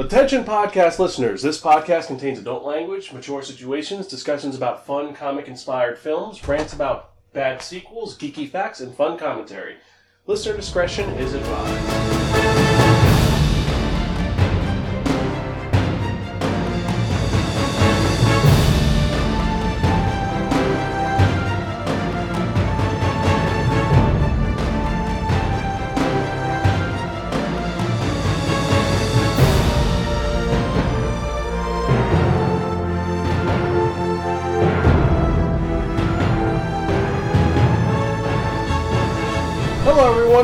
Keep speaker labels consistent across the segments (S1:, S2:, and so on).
S1: Attention podcast listeners, this podcast contains adult language, mature situations, discussions about fun comic inspired films, rants about bad sequels, geeky facts, and fun commentary. Listener discretion is advised.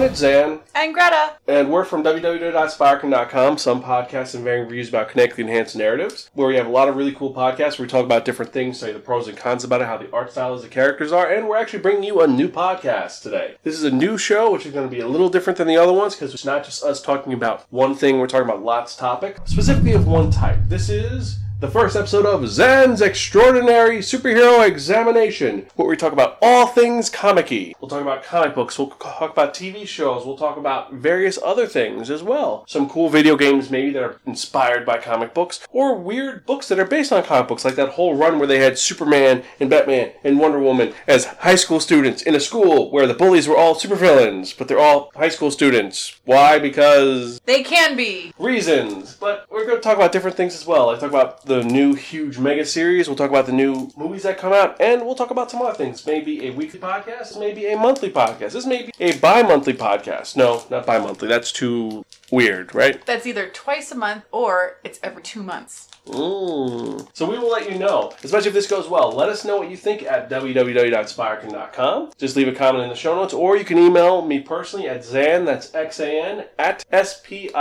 S1: It's Xan.
S2: And Greta.
S1: And we're from www.spiraken.com, some podcasts and varying reviews about kinetically enhanced narratives, where we have a lot of really cool podcasts where we talk about different things, say the pros and cons about it, how the art style is, the characters are, and we're actually bringing you a new podcast today. This is a new show, which is going to be a little different than the other ones, because it's not just us talking about one thing, we're talking about lots of topic, specifically of one type. This is the first episode of Xan's Extraordinary Superhero Examination, where we talk about all things comic We'll talk about comic books, we'll talk about TV shows, we'll talk about various other things as well. Some cool video games, maybe, that are inspired by comic books, or weird books that are based on comic books, like that whole run where they had Superman and Batman and Wonder Woman as high school students in a school where the bullies were all supervillains, but they're all high school students. Why? Because
S2: They can be.
S1: reasons. But we're going to talk about different things as well. I talk about the new huge mega series. We'll talk about the new movies that come out, and we'll talk about some other things. Maybe a weekly podcast, maybe a monthly podcast. This may be a bi-monthly podcast. No, not bi-monthly. That's too weird, right?
S2: That's either twice a month or it's every two months.
S1: Mm. So we will let you know, especially if this goes well. Let us know what you think at www.spiraken.com. Just leave a comment in the show notes, or you can email me personally at Xan, that's X-A-N, at S-P-I-R-A-K-E-N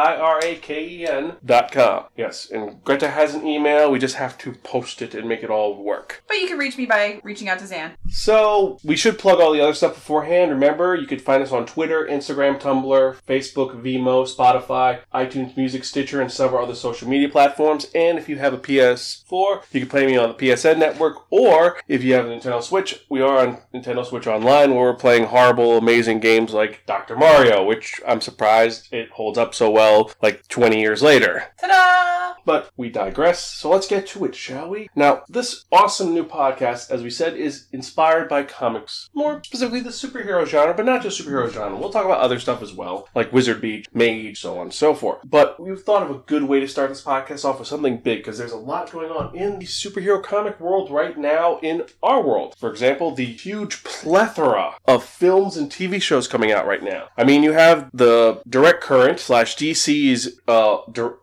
S1: dot com. Yes, and Greta has an email. We just have to post it and make it all work.
S2: But you can reach me by reaching out to Xan.
S1: So we should plug all the other stuff beforehand. Remember, you could find us on Twitter, Instagram, Tumblr, Facebook, Vimeo, Spotify, iTunes Music, Stitcher, and several other social media platforms. And if you have a PS4, you can play me on the PSN network. Or if you have a Nintendo Switch, we are on Nintendo Switch Online where we're playing horrible, amazing games like Dr. Mario, which I'm surprised it holds up so well like 20 years later.
S2: Ta-da!
S1: But we digress, so let's get to it, shall we? Now, this awesome new podcast, as we said, is inspired by comics, more specifically the superhero genre, but not just superhero genre. We'll talk about other stuff as well, like Wizard Beach, Mage, so on and so forth. But we've thought of a good way to start this podcast off with something big, because there's a lot going on in the superhero comic world right now in our world. For example, the huge plethora of films and TV shows coming out right now. I mean, you have the Direct Current slash DC's uh,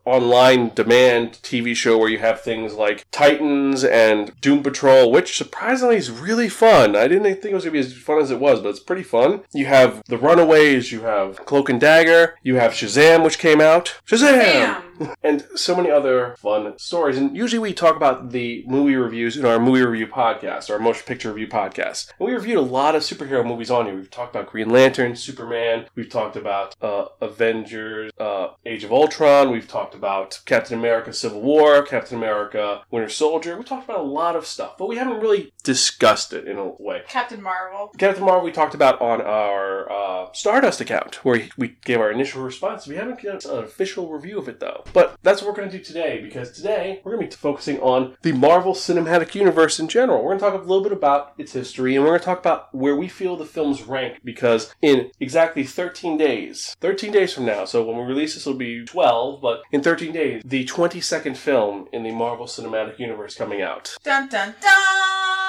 S1: online demand TV show where you have things like Titans and Doom Patrol, which surprisingly is really fun. I didn't think it was going to be as fun as it was, but it's pretty fun. You have The Runaways, you have Cloak and Dagger, you have Shazam, which came out. Shazam!
S2: Bam!
S1: and so many other fun stories. And usually we talk about the movie reviews in our movie review podcast, our motion picture review podcast. And we reviewed a lot of superhero movies on here. We've talked about Green Lantern, Superman. We've talked about uh, Avengers, uh, Age of Ultron. We've talked about Captain America, Civil War, Captain America, Winter Soldier. We talked about a lot of stuff, but we haven't really discussed it in a way.
S2: Captain Marvel.
S1: Captain Marvel we talked about on our uh, Stardust account, where we gave our initial response. We haven't done an official review of it though. But that's what we're going to do today, because today we're going to be focusing on the Marvel Cinematic Universe in general. We're going to talk a little bit about its history, and we're going to talk about where we feel the films rank, because in exactly 13 days, 13 days from now, so when we release this it'll be 12, but in 13 days, the 22nd film in the Marvel Cinematic Universe coming out.
S2: Dun dun dun!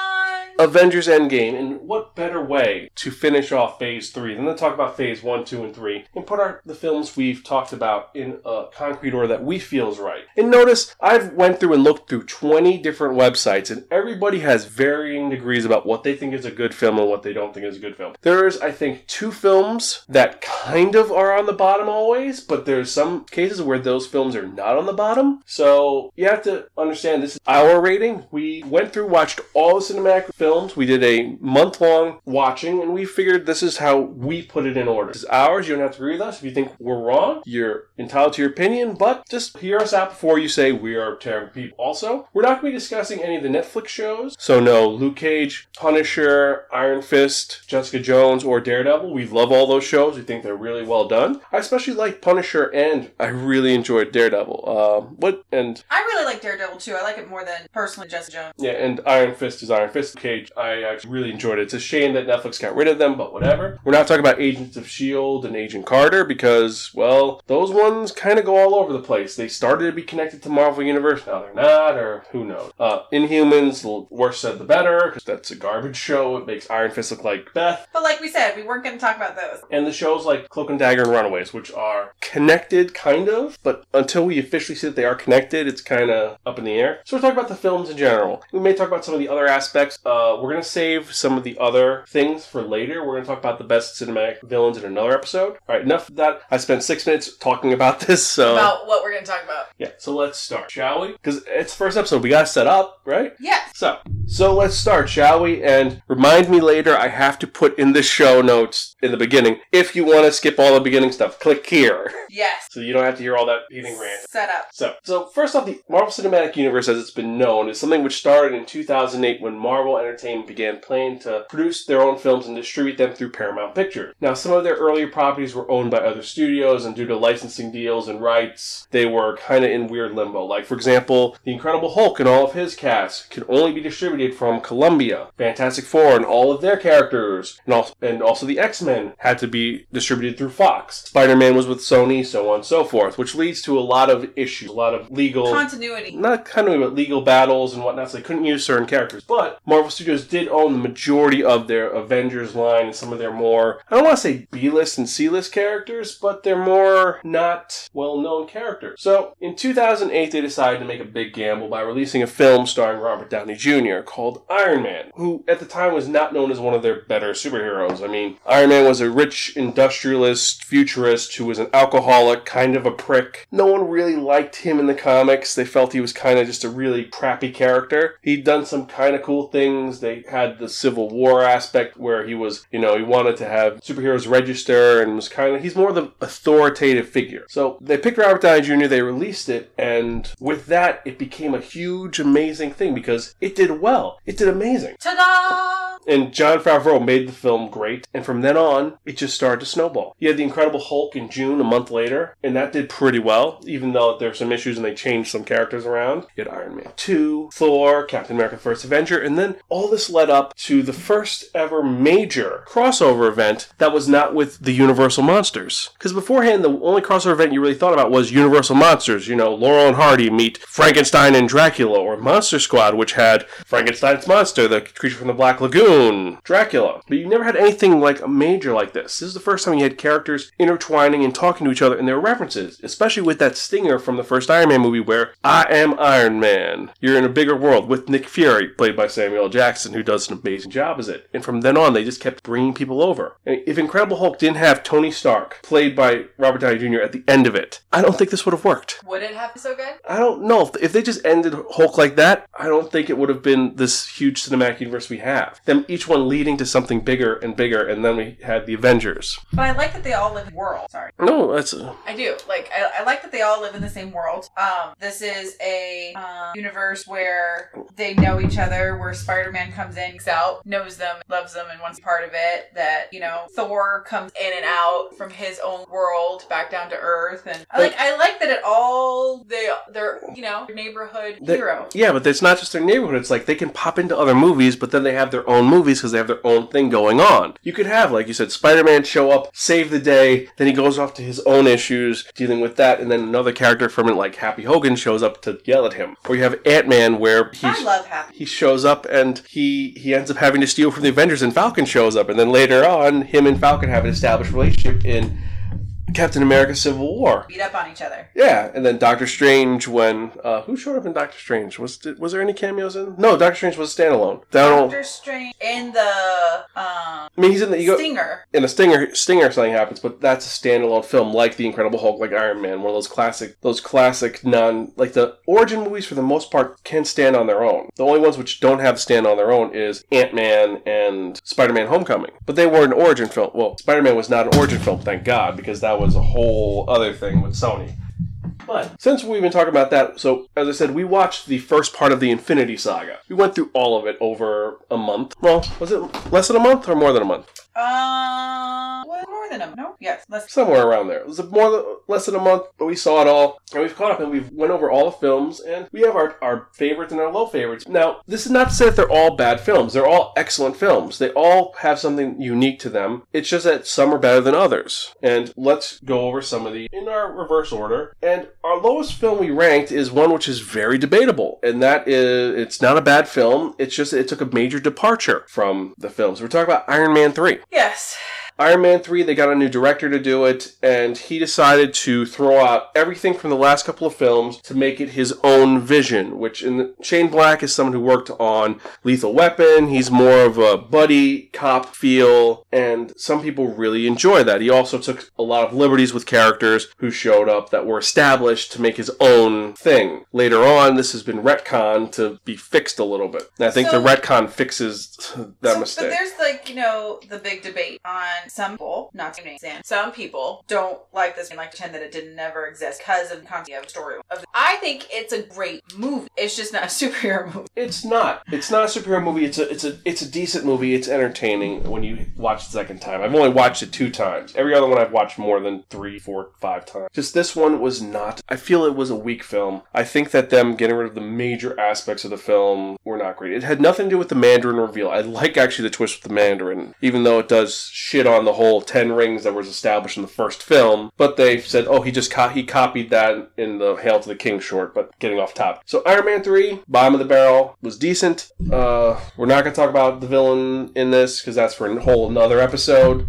S1: Avengers Endgame, and what better way to finish off Phase 3 than to talk about Phase 1, 2, and 3 and put our, the films we've talked about in a concrete order that we feel is right. And notice, I've went through and looked through 20 different websites, and everybody has varying degrees about what they think is a good film and what they don't think is a good film. There's, I think, two films that kind of are on the bottom always, but there's some cases where those films are not on the bottom. So you have to understand this is our rating. We went through, watched all the cinematic films. We did a month long watching, and we figured this is how we put it in order. This is ours. You don't have to agree with us. If you think we're wrong, you're entitled to your opinion, but just hear us out before you say we are terrible people. Also, we're not going to be discussing any of the Netflix shows. So, no Luke Cage, Punisher, Iron Fist, Jessica Jones, or Daredevil. We love all those shows. We think they're really well done. I especially like Punisher, and I really enjoyed Daredevil. Um, what and
S2: I really like Daredevil too. I like it more than personally Jessica Jones.
S1: yeah, and Iron Fist is Iron Fist. Cage, I actually really enjoyed it. It's a shame that Netflix got rid of them, but whatever. We're not talking about Agents of S.H.I.E.L.D. And Agent Carter because, well, those ones kind of go all over the place. They started to be connected to Marvel Universe, now they're not, or who knows. Uh, Inhumans, the worse said the better, because that's a garbage show. It makes Iron Fist look like Beth.
S2: But like we said, we weren't going to talk about those.
S1: And the shows like Cloak and Dagger and Runaways, which are connected, kind of, but until we officially see that they are connected, it's kind of up in the air. So we're talking about the films in general. We may talk about some of the other aspects. Uh, we're going to save some of the other things for later. We're going to talk about the best cinematic villains in another episode. All right, enough of that. I spent six minutes talking about this, so.
S2: About what we're going to talk about.
S1: yeah, so let's start, shall we? Because it's the first episode. We got to set up, right?
S2: Yes.
S1: So, so let's start, shall we? And remind me later. I have to put in the show notes in the beginning. If you want to skip all the beginning stuff, click here,
S2: Yes.
S1: so you don't have to hear all that beating rant.
S2: Set up.
S1: So, so first off, the Marvel Cinematic Universe, as it's been known, is something which started in 2008 when Marvel Entertainment began planning to produce their own films and distribute them through Paramount Pictures. Now, some of their earlier properties were owned by other studios, and due to licensing deals and rights, they were kind of in weird limbo. Like, for example, The Incredible Hulk and all of his cast could only be distributed from Columbia. Fantastic Four and all of their characters, and also, and also the X Men had to be distributed through Fox. Spider Man was with Sony, so on and so forth, which leads to a lot of issues, a lot of legal
S2: Continuity.
S1: not kind of but legal battles and whatnot, so they couldn't use certain characters. But Marvel Studios did own the majority of their Avengers line and some of their more, I don't want to say B list and C list characters, but they're more not well known characters. So in 2008, they decided to make a big gamble by releasing a film starring Robert Downey Jr. called Iron Man, who at the time was not known as one of their better superheroes. I mean, Iron Man was a rich industrialist, futurist who was an alcoholic, kind of a prick. No one really liked him in the comics. They felt he was kind of just a really crappy character. He'd done some kind of cool things. They had the Civil War aspect where he was, you know, he wanted to have superheroes register and was kind of, he's more the authoritative figure. So they picked Robert Downey Jr., they released it, and with that, it became a huge, amazing thing because it did well. It did amazing.
S2: Ta-da!
S1: And Jon Favreau made the film great, and from then on, it just started to snowball. You had The Incredible Hulk in June, a month later, and that did pretty well, even though there's some issues and they changed some characters around. You had Iron Man 2, Thor, Captain America First Avenger, and then all this led up to the first ever major crossover event that was not with the Universal Monsters. Because beforehand, the only crossover event you really thought about was Universal Monsters. You know, Laurel and Hardy meet Frankenstein and Dracula, or Monster Squad, which had Frankenstein's monster, the creature from the Black Lagoon, Dracula. But you never had anything like a major like this. This is the first time you had characters intertwining and talking to each other, there were references, especially with that stinger from the first Iron Man movie where I am Iron Man. You're in a bigger world with Nick Fury, played by Samuel L. Jackson, who does an amazing job as it. And from then on, they just kept bringing people over. And if Incredible Hulk didn't have Tony Stark, played by Robert Downey Jr., at the end of it, I don't think this would have worked.
S2: Would it have been so good?
S1: I don't know. If- they just ended Hulk like that, I don't think it would have been this huge cinematic universe we have. Them each one leading to something bigger and bigger, and then we had the Avengers.
S2: But I like that they all live in the world. Sorry.
S1: No, that's uh,
S2: I do. Like, I, I like that they all live in the same world. Um, this is a um, universe where they know each other, where Spider-Man comes in, goes out, knows them, loves them, and wants part of it. That, you know, Thor comes in and out from his own world back down to Earth. And I like, I like that it all, they, they're, you know, neighborhood
S1: They-
S2: hero.
S1: Yeah, but it's not just their neighborhood. It's like they can pop into other movies, but then they have their own movies because they have their own thing going on. You could have, like you said, Spider Man show up, save the day, then he goes off to his own issues, dealing with that, and then another character from it, like Happy Hogan, shows up to yell at him. Or you have Ant Man, where he's.
S2: I love Happy.
S1: he shows up and he he ends up having to steal from the Avengers and Falcon shows up and then later on him and Falcon have an established relationship in Captain America: Civil War.
S2: Beat up on each other.
S1: Yeah, and then Doctor Strange when uh, who showed up in Doctor Strange? Was was there any cameos in? No, Doctor Strange was standalone. Down.
S2: Doctor Strange in the um,
S1: I mean, he's in the you go,
S2: Stinger.
S1: in a stinger stinger something happens, but that's a standalone film like the Incredible Hulk, like Iron Man, one of those classic those classic non like the origin movies for the most part can stand on their own. The only ones which don't have stand on their own is Ant Man and Spider Man Homecoming. But they were an origin film. Well, Spider Man was not an origin film, thank God, because that was a whole other thing with Sony. But since we've been talking about that, so as I said, we watched the first part of the Infinity Saga. We went through all of it over a month. Well, was it less than a month or more than a month?
S2: Um, what, more than a no? Yes, let's.
S1: somewhere around there. It was more than, less than a month, but we saw it all, and we've caught up, and we've went over all the films, and we have our, our favorites and our low favorites. Now, this is not to say that they're all bad films. They're all excellent films. They all have something unique to them. It's just that some are better than others. And let's go over some of the in our reverse order. And our lowest film we ranked is one which is very debatable, and that is it's not a bad film. It's just it took a major departure from the films. We're talking about Iron Man three.
S2: Yes.
S1: Iron Man 3, they got a new director to do it, and he decided to throw out everything from the last couple of films to make it his own vision, which in the, Shane Black is someone who worked on Lethal Weapon. He's more of a buddy cop feel, and some people really enjoy that. He also took a lot of liberties with characters who showed up that were established to make his own thing. Later on, this has been retconned to be fixed a little bit. And I think
S2: So-
S1: the retcon fixes that
S2: So-
S1: mistake.
S2: But there's like, you know, the big debate on some people, not to name names, some people don't like this and like pretend that it didn't never exist because of the content of story. Of I think it's a great movie. It's just not a superhero movie.
S1: It's not. It's not a superhero movie. It's a it's a it's a decent movie. It's entertaining when you watch it the second time. I've only watched it two times. Every other one I've watched more than three, four, five times. Just this one was not. I feel it was a weak film. I think that them getting rid of the major aspects of the film were not great. It had nothing to do with the Mandarin reveal. I like actually the twist with the Mandarin, even though it does shit on the whole ten rings that was established in the first film. But they said, oh, he just co- he copied that in the Hail to the King short. But getting off top. So Iron Man three, bottom of the barrel, was decent. Uh, we're not going to talk about the villain in this because that's for a whole another episode.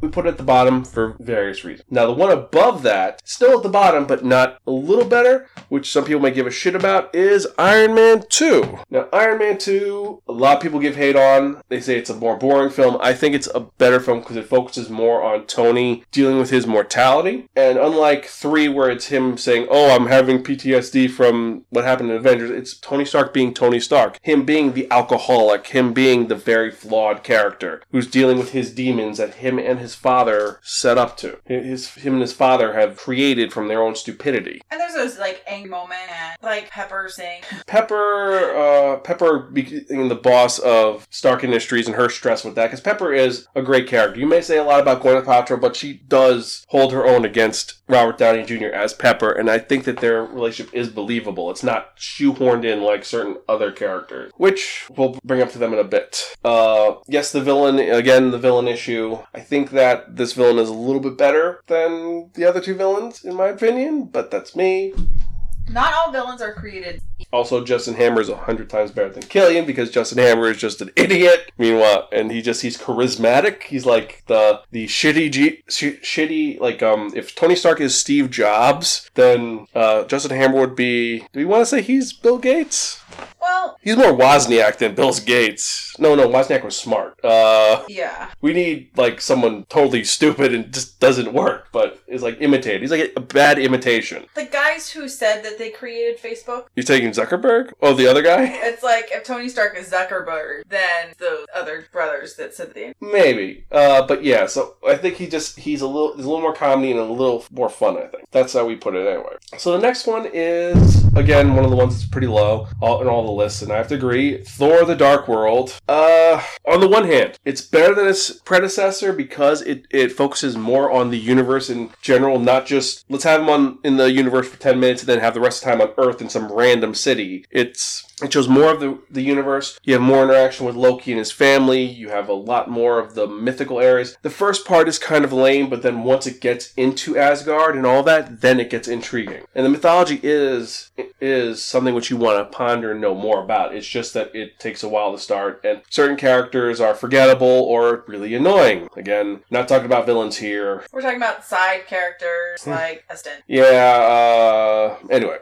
S1: We put it at the bottom for various reasons. Now, the one above that, still at the bottom, but not a little better, which some people may give a shit about, is Iron Man 2. Now, Iron Man 2, a lot of people give hate on. They say it's a more boring film. I think it's a better film because it focuses more on Tony dealing with his mortality. And unlike 3, where it's him saying, Oh, I'm having PTSD from what happened in Avengers, it's Tony Stark being Tony Stark. Him being the alcoholic, him being the very flawed character who's dealing with his demons that him and his father set up to. His, him and his father have created from their own stupidity.
S2: And there's those like angry moment and like Pepper saying,
S1: Pepper, uh, Pepper being the boss of Stark Industries and her stress with that, because Pepper is a great character. You may say a lot about Gwyneth Paltrow, but she does hold her own against Robert Downey Jr. as Pepper, and I think that their relationship is believable. It's not shoehorned in like certain other characters, which we'll bring up to them in a bit. Uh, yes, the villain, again, the villain issue. I think that this villain is a little bit better than the other two villains, in my opinion, but that's me.
S2: not all villains are created.
S1: Also, Justin Hammer is a hundred times better than Killian because Justin Hammer is just an idiot. Meanwhile, and he just he's charismatic. He's like the the shitty G, sh- shitty like um if Tony Stark is Steve Jobs, then uh, Justin Hammer would be. Do we want to say he's Bill Gates?
S2: Well,
S1: He's more Wozniak than Bill Gates. No, no, Wozniak was smart. Uh,
S2: yeah.
S1: we need like someone totally stupid and just doesn't work, but is like imitated. He's like a bad imitation.
S2: The guys who said that they created Facebook,
S1: You're taking Zuckerberg? Oh, the other guy?
S2: it's like if Tony Stark is Zuckerberg, then the other brothers that said they.
S1: Maybe, uh, but yeah. So I think he just he's a little there's a little more comedy and a little more fun. I think that's how we put it anyway. So the next one is again one of the ones that's pretty low all, in all the lists, and I have to agree. Thor: The Dark World. Uh, on the one hand, it's better than its predecessor because it it focuses more on the universe in general, not just let's have him on in the universe for ten minutes and then have the rest of the time on Earth in some random city. It's It shows more of the, the universe. You have more interaction with Loki and his family. You have a lot more of the mythical areas. The first part is kind of lame, but then once it gets into Asgard and all that, then it gets intriguing. And the mythology is is something which you want to ponder and know more about. It's just that it takes a while to start, and certain characters are forgettable or really annoying. Again, not talking about villains here.
S2: We're talking about side characters like Eston.
S1: Yeah. Uh, anyway.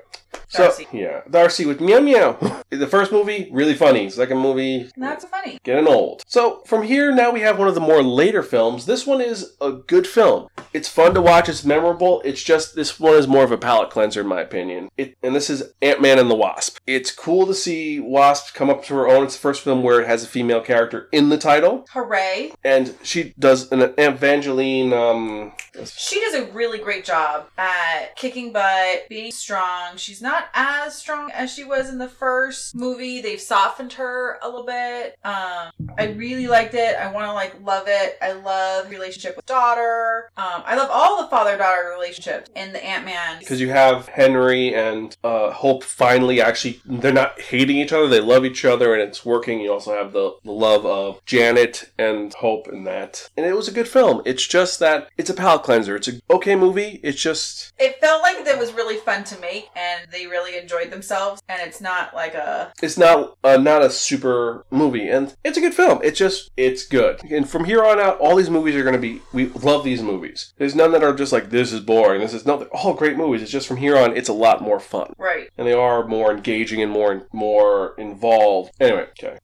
S2: Darcy.
S1: So yeah, Darcy with meow meow. the first movie really funny. Second movie
S2: Not so funny.
S1: getting old. So from here now we have one of the more later films. This one is a good film. It's fun to watch. It's memorable. It's just this one is more of a palate cleanser in my opinion. It and this is Ant Man and the Wasp. It's cool to see Wasp come up to her own. It's the first film where it has a female character in the title,
S2: Hooray.
S1: and she does an Evangeline. Um,
S2: She does a really great job at kicking butt, being strong. She's not as strong as she was in the first movie. They've softened her a little bit. Um, I really liked it. I want to like love it. I love relationship with daughter. Um, I love all the father daughter relationships in the Ant Man.
S1: because you have Henry and uh, Hope finally actually they're not hating each other they love each other and it's working you also have the, the love of Janet and Hope in that and it was a good film it's just that it's a palate cleanser it's a okay movie it's just
S2: It felt like that was really fun to make, and they really enjoyed themselves. And it's not like a
S1: it's not uh, not a super movie and it's a good film it's just it's good and from here on out all these movies are going to be we love these movies there's none that are just like this is boring this is no they're all great movies it's just from here on it's a lot more fun
S2: right.
S1: and they are more engaging and more more involved. Anyway, okay.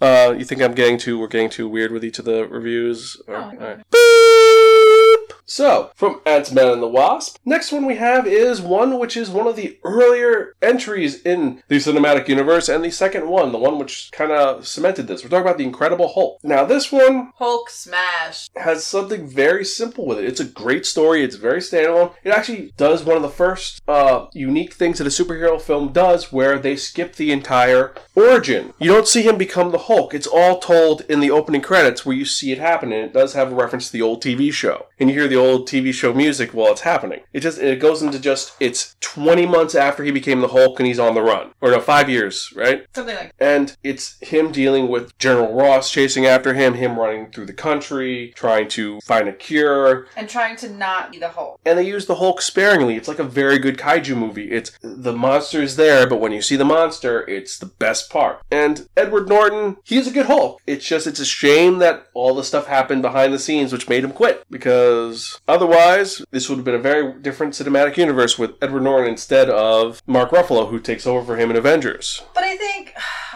S1: Uh, you think I'm getting too we're getting too weird with each of the reviews? Or-
S2: No.
S1: alright. Boop. So, from Ant-Man and the Wasp, next one we have is one which is one of the earlier entries in the cinematic universe, and the second one, the one which kind of cemented this. We're talking about the Incredible Hulk. Now, this one
S2: Hulk smash.
S1: has something very simple with it. It's a great story. It's very standalone. It actually does one of the first uh, unique things that a superhero film does, where they skip the entire origin. You don't see him become the Hulk. It's all told in the opening credits, where you see it happen, and it does have a reference to the old TV show. And you hear the old TV show music while it's happening. It just it goes into just it's 20 months after he became the Hulk, and he's on the run, or no, five years, right?
S2: Something like That.
S1: And it's him dealing with General Ross chasing after him, him running through the country, trying to find a cure.
S2: and trying to not be the Hulk.
S1: And they use the Hulk sparingly. It's like a very good kaiju movie. It's the monster's there, but when you see the monster, it's the best part. And Edward Norton, he's a good Hulk. It's just it's a shame that all the stuff happened behind the scenes which made him quit. Because otherwise, this would have been a very different cinematic universe with Edward Norton instead of Mark Ruffalo, who takes over for him in Avengers.
S2: But I think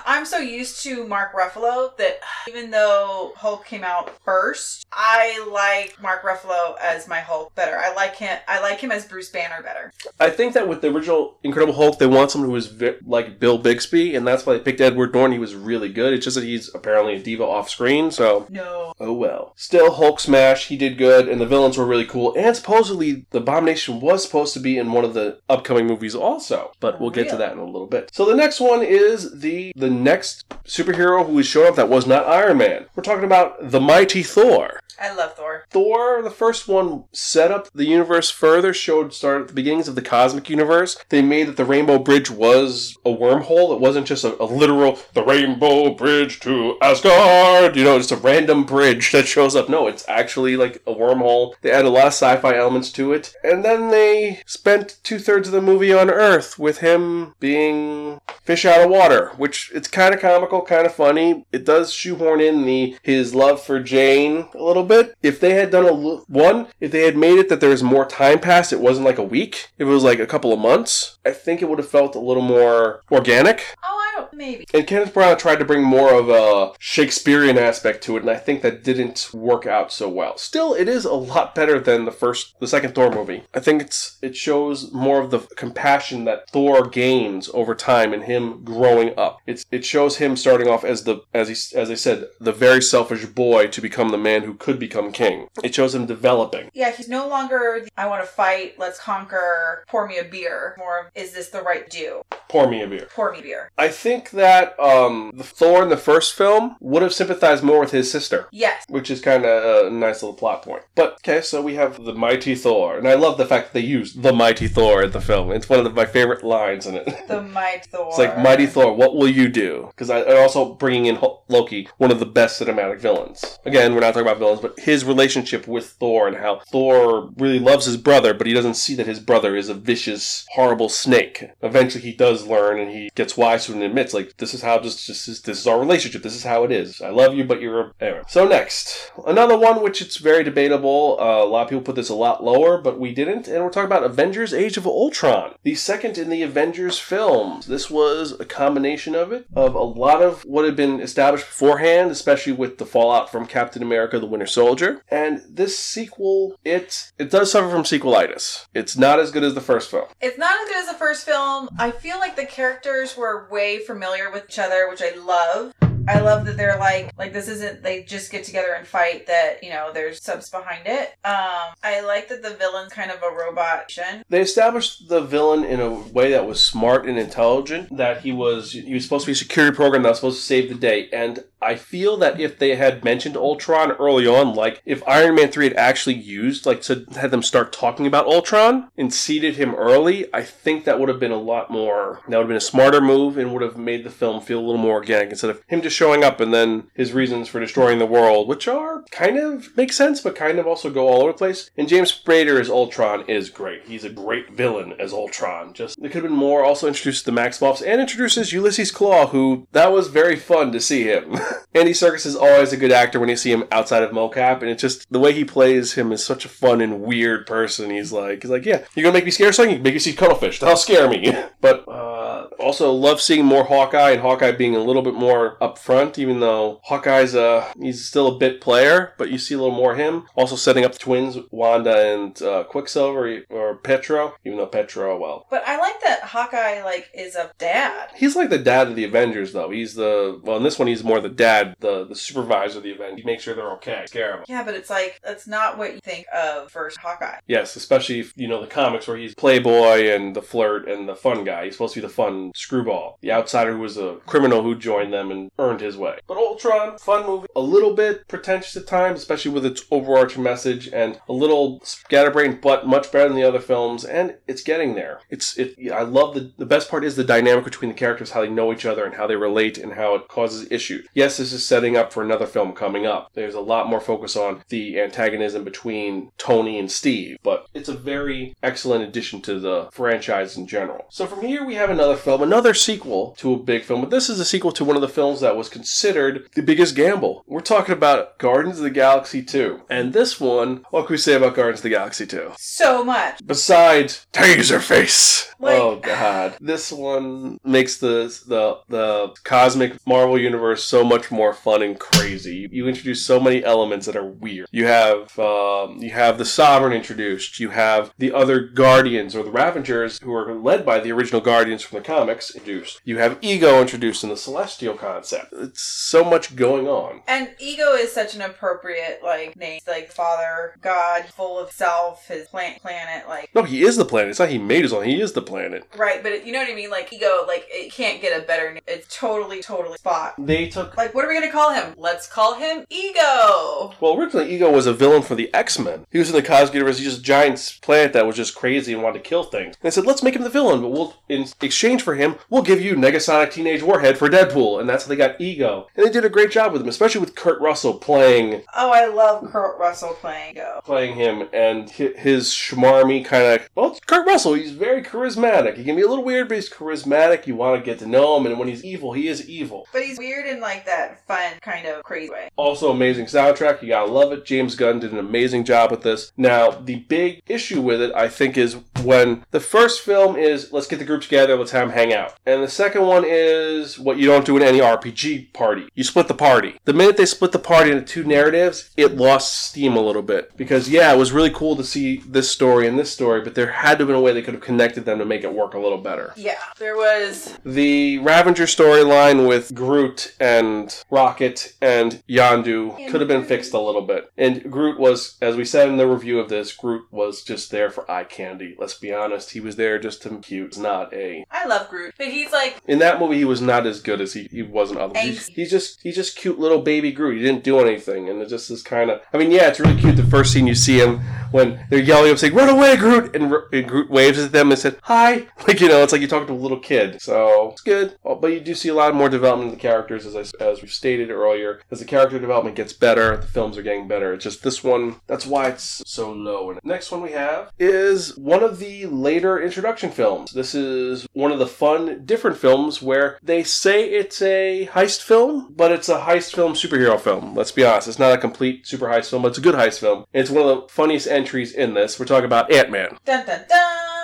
S2: I'm so used to Mark Ruffalo that even though Hulk came out first, I like Mark Ruffalo as my Hulk better. I like him. I like him as Bruce Banner better.
S1: I think that with the original Incredible Hulk, they want someone who was vi- like Bill Bixby, and that's why they picked Edward Norton. He was really good. It's just that he's apparently a diva off screen, so
S2: No.
S1: oh well. Still, Hulk smash. He did good, and the villains were really cool. And supposedly, the Abomination was supposed to be in one of the upcoming movies also, but we'll get to that in a little bit. So the next one is the the next superhero who is showing up that was not Iron Man. We're talking about the mighty Thor.
S2: I love Thor.
S1: Thor, the first one, set up the universe further, showed started at the beginnings of the cosmic universe. They made that the Rainbow Bridge was a wormhole. It wasn't just a, a literal the Rainbow Bridge to Asgard, you know, just a random bridge that shows up. No, it's actually like a wormhole. They added a lot of sci-fi elements to it. And then they spent two thirds of the movie on Earth with him being fish out of water, which it's kind of comical, kind of funny. It does shoehorn in the his love for Jane a little bit. If they had done a l- one, if they had made it that there's more time passed, it wasn't like a week. If it was like a couple of months, I think it would have felt a little more organic.
S2: Oh. Maybe.
S1: And Kenneth Branagh tried to bring more of a Shakespearean aspect to it, and I think that didn't work out so well. Still, it is a lot better than the first, the second Thor movie. I think it's it shows more of the compassion that Thor gains over time in him growing up. It's it shows him starting off as the as he as I said the very selfish boy to become the man who could become king. It shows him developing.
S2: Yeah, he's no longer. the, I want to fight. Let's conquer. Pour me a beer. More. of, Is this the right do?
S1: Pour me a beer.
S2: Pour me beer.
S1: I think that um, the Thor in the first film would have sympathized more with his sister.
S2: Yes.
S1: Which is kind of a nice little plot point. But, okay, so we have the Mighty Thor. And I love the fact that they used the Mighty Thor in the film. It's one of the, my favorite lines in it.
S2: The Mighty Thor.
S1: It's like, Mighty Thor, what will you do? Because I, and also bringing in Loki, one of the best cinematic villains. Again, we're not talking about villains, but his relationship with Thor and how Thor really loves his brother, but he doesn't see that his brother is a vicious, horrible snake. Eventually, he does learn and he gets wise to it and admits, like, this is how just, just this, this is our relationship. This is how it is. I love you, but you're a. Anyway. So next, another one which it's very debatable. Uh, a lot of people put this a lot lower, but we didn't. And we're talking about Avengers: Age of Ultron, the second in the Avengers films. This was a combination of it, of a lot of what had been established beforehand, especially with the fallout from Captain America: The Winter Soldier. And this sequel, it it does suffer from sequelitis. It's not as good as the first film.
S2: It's not as good as the first film. I feel like the characters were way familiar with each other, which I love. I love that they're like like this isn't they just get together and fight that you know there's subs behind it. Um, I like that the villain's kind of a robot.
S1: They established the villain in a way that was smart and intelligent. That he was he was supposed to be a security program that was supposed to save the day. And I feel that if they had mentioned Ultron early on, like if Iron Man three had actually used like to had them start talking about Ultron and seeded him early, I think that would have been a lot more. That would have been a smarter move and would have made the film feel a little more organic instead of him just showing up and then his reasons for destroying the world, which are kind of make sense, but kind of also go all over the place. And James Spader as Ultron is great. He's a great villain as Ultron. Just there could have been more. Also introduced the Maximoffs and introduces Ulysses Klaue, who that was very fun to see him. Andy Serkis is always a good actor when you see him outside of mocap, and it's just the way he plays him is such a fun and weird person. He's like, he's like, yeah, you're gonna make me scared, something? You can make me see cuttlefish. That'll scare me. but uh, also love seeing more Hawkeye and Hawkeye being a little bit more upfront, even though Hawkeye's uh he's still a bit player, but you see a little more him. Also setting up the twins, Wanda and uh, Quicksilver or Pietro, even though Pietro, well,
S2: But I like that Hawkeye like is a dad.
S1: He's like the dad of the Avengers, though. He's the well in this one. He's more the dad, the the supervisor of the Avengers. He makes sure they're okay, scare them.
S2: Yeah, but it's like that's not what you think of first Hawkeye.
S1: Yes, especially if you know the comics where he's playboy and the flirt and the fun guy. He's supposed to be the fun screwball, the outsider who was a criminal who joined them and earned his way. But Ultron, fun movie, a little bit pretentious at times, especially with its overarching message, and a little scatterbrained, but much better than the other films. And it's getting there. It's it. I love the the best part is the dynamic between the characters, how they know each other and how they relate, and how it causes issues. Yes, this is setting up for another film coming up. There's a lot more focus on the antagonism between Tony and Steve, but it's a very excellent addition to the franchise in general. So from here we have another film, another sequel to a big film, but this is a sequel to one of the films that was considered the biggest gamble. We're talking about Guardians of the Galaxy 2. And this one, what can we say about Guardians of the Galaxy 2?
S2: So much.
S1: Besides Taserface.
S2: Like-
S1: oh god. This one makes the the the cosmic Marvel universe so much more fun and crazy. You introduce so many elements that are weird. You have um, you have the Sovereign introduced. You have the other Guardians or the Ravagers who are led by the original Guardians from the comics introduced. You have Ego introduced in the Celestial concept. It's so much going on.
S2: And ego is such an appropriate like name, It's like father, God, full of self, his plant planet, like
S1: No, he is the planet. It's not he made his own. He is the planet.
S2: right. But it, you know what I mean? Like ego, like it can't get a better. name. It's totally, totally spot.
S1: They took
S2: Like, what are we gonna call him? Let's call him Ego.
S1: Well, originally Ego was a villain for the X Men. He was in the cosmic universe. He's just a giant planet that was just crazy and wanted to kill things. And they said, let's make him the villain, but we'll, in exchange for him, we'll give you Negasonic Teenage Warhead for Deadpool. And that's how they got Ego. And they did a great job with him, especially with Kurt Russell playing
S2: Oh, I love Kurt Russell playing Ego.
S1: playing him and his schmarmy kind of. Well, it's Kurt Russell, he's very charismatic. He can be a little weird, but he's charismatic. You want to get to know him, and when he's evil, he is evil.
S2: But he's weird in like that fun kind of crazy way.
S1: Also, amazing soundtrack. You gotta love it. James Gunn did an amazing job with this. Now, the big issue with it, I think, is when the first film is let's get the group together, let's have them hang out. And the second one is what you don't do in any RPG party. You split the party. The minute they split the party into two narratives, it lost steam a little bit. Because, yeah, it was really cool to see this story and this story, but there had to have been a way they could have connected them to make it work a little better.
S2: Yeah, there was.
S1: The Ravager storyline with Groot and Rocket and Yondu could have been fixed a little bit. And Groot was, as we said in the review of this, Groot was just there for eye candy. Let's be honest, he was there just to be cute. It's not a.
S2: I love Groot, but he's like
S1: In that movie, he was not as good as he, he was in others. He's, he's just he's just cute little baby Groot. He didn't do anything, and it just is kind of. I mean, yeah, it's really cute. The first scene you see him when they're yelling, up saying "Run away, Groot!" and, and Groot waves at them and said "Hi," like you know, it's like you talk to a little kid. So it's good, Oh, but you do see a lot more development of the characters, as I, as we stated earlier. As the character development gets better, the films are getting better. It's just this one. That's why it's so low. And next one we have is one of the later introduction films. This is one of the fun, different films where they say it's a heist film, but it's a heist film superhero film. Let's be honest, it's not a complete super heist film, but it's a good heist film. And it's one of the funniest entries in this. We're talking about Ant Man.
S2: dun dun dun.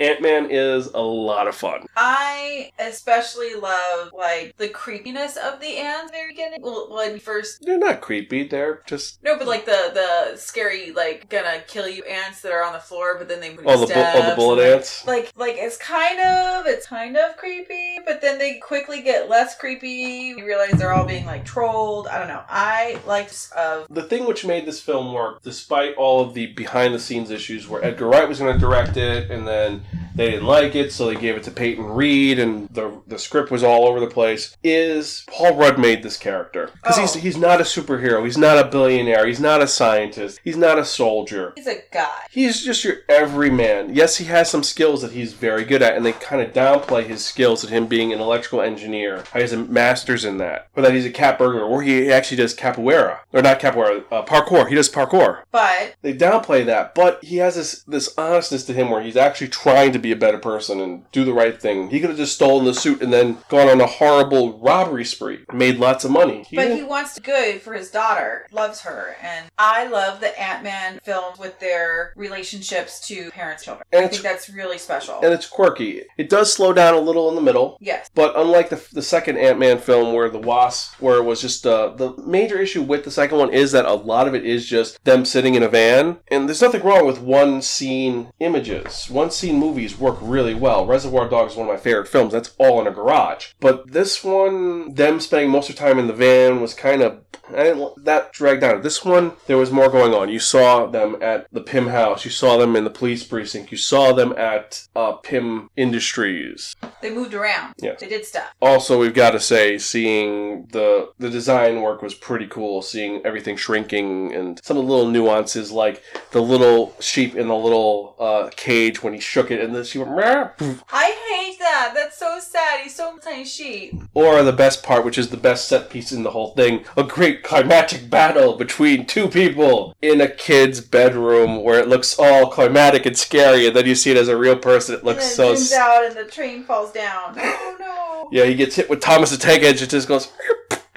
S1: Ant Man is a lot of fun.
S2: I especially love like the creepiness of the ants very beginning. Well, when first
S1: They're not creepy. They're just
S2: no, but like the the scary like gonna kill you ants that are on the floor, but then they move
S1: all oh, the bu- all the bullet
S2: and, like,
S1: ants.
S2: Like, like it's kind of, it's kind of creepy, but then they quickly get less creepy. You realize they're all being like trolled. I don't know. I liked of
S1: The thing which made this film work, despite all of the behind the scenes issues where Edgar Wright was going to direct it and then they didn't like it, so they gave it to Peyton Reed and the, the script was all over the place, is Paul Rudd made this character. Because
S2: Oh.
S1: he's, he's not a superhero, he's not a billionaire, he's not a scientist, he's not a soldier.
S2: he's a guy.
S1: He's just your everyman. Yes, he has some skills that he's very good at, and they kind of downplay his skills at him being an electrical engineer. He has a master's in that. Or that he's a cat burglar, or he actually does capoeira. Or not capoeira, uh, parkour. He does parkour.
S2: But
S1: They downplay that, but he has this, this honestness to him where he's actually trying to be a better person and do the right thing. He could have just stolen the suit and then gone on a horrible robbery spree, made lots of money. He
S2: but
S1: didn't-
S2: he wants good for his daughter, loves her, and I love the Ant Man films with their relationships to parents, children.
S1: And
S2: I think that's really special.
S1: and it's quirky. It does slow down a little in the middle,
S2: yes,
S1: But unlike the, the second Ant Man film, where the Wasp, where it was just uh, the major issue with the second one is that a lot of it is just them sitting in a van, and there's nothing wrong with one scene images. One scene movies work really well. Reservoir Dogs is one of my favorite films. That's all in a garage. But this one, them spending most of the time in the van was kind of that dragged down. This one, there was more going on. You saw them at the Pym house. You saw them in the police precinct. You saw them at uh, Pym Industries.
S2: they moved around.
S1: Yes.
S2: They did stuff.
S1: Also, we've got to say, seeing the the design work was pretty cool. Seeing everything shrinking and some of the little nuances, like the little sheep in the little uh, cage when he shook it, and then she went. "Meow.
S2: I hate that. That's so sad. He's so tiny sheep.
S1: Or the best part, which is the best set piece in the whole thing, a great climatic battle between two people in a kid's bedroom, where it looks all climatic and scary, and then you see it as a real person. It looks so.
S2: zooms out and the train falls down. Oh no.
S1: Yeah, he gets hit with Thomas the Tank Engine. It just goes.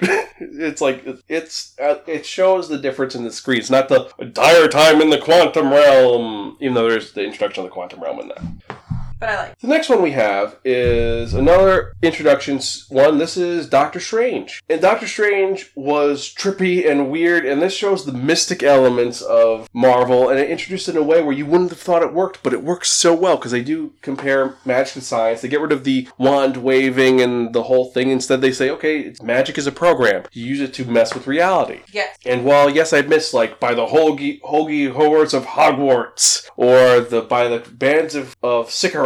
S1: it's like it's uh, it shows the difference in the screens, not the dire time in the quantum realm, even though there's the introduction of the quantum realm in that.
S2: But I like.
S1: The next one we have is another introduction one. This is Doctor Strange. And Doctor Strange was trippy and weird, and this shows the mystic elements of Marvel, and it introduced it in a way where you wouldn't have thought it worked, but it works so well because they do compare magic and science. They get rid of the wand waving and the whole thing. Instead, they say, okay, it's, magic is a program. You use it to mess with reality.
S2: Yes.
S1: And while yes, I miss like by the Hoagie Hoagie Hogwarts of Hogwarts or the by the bands of of Cyttorak,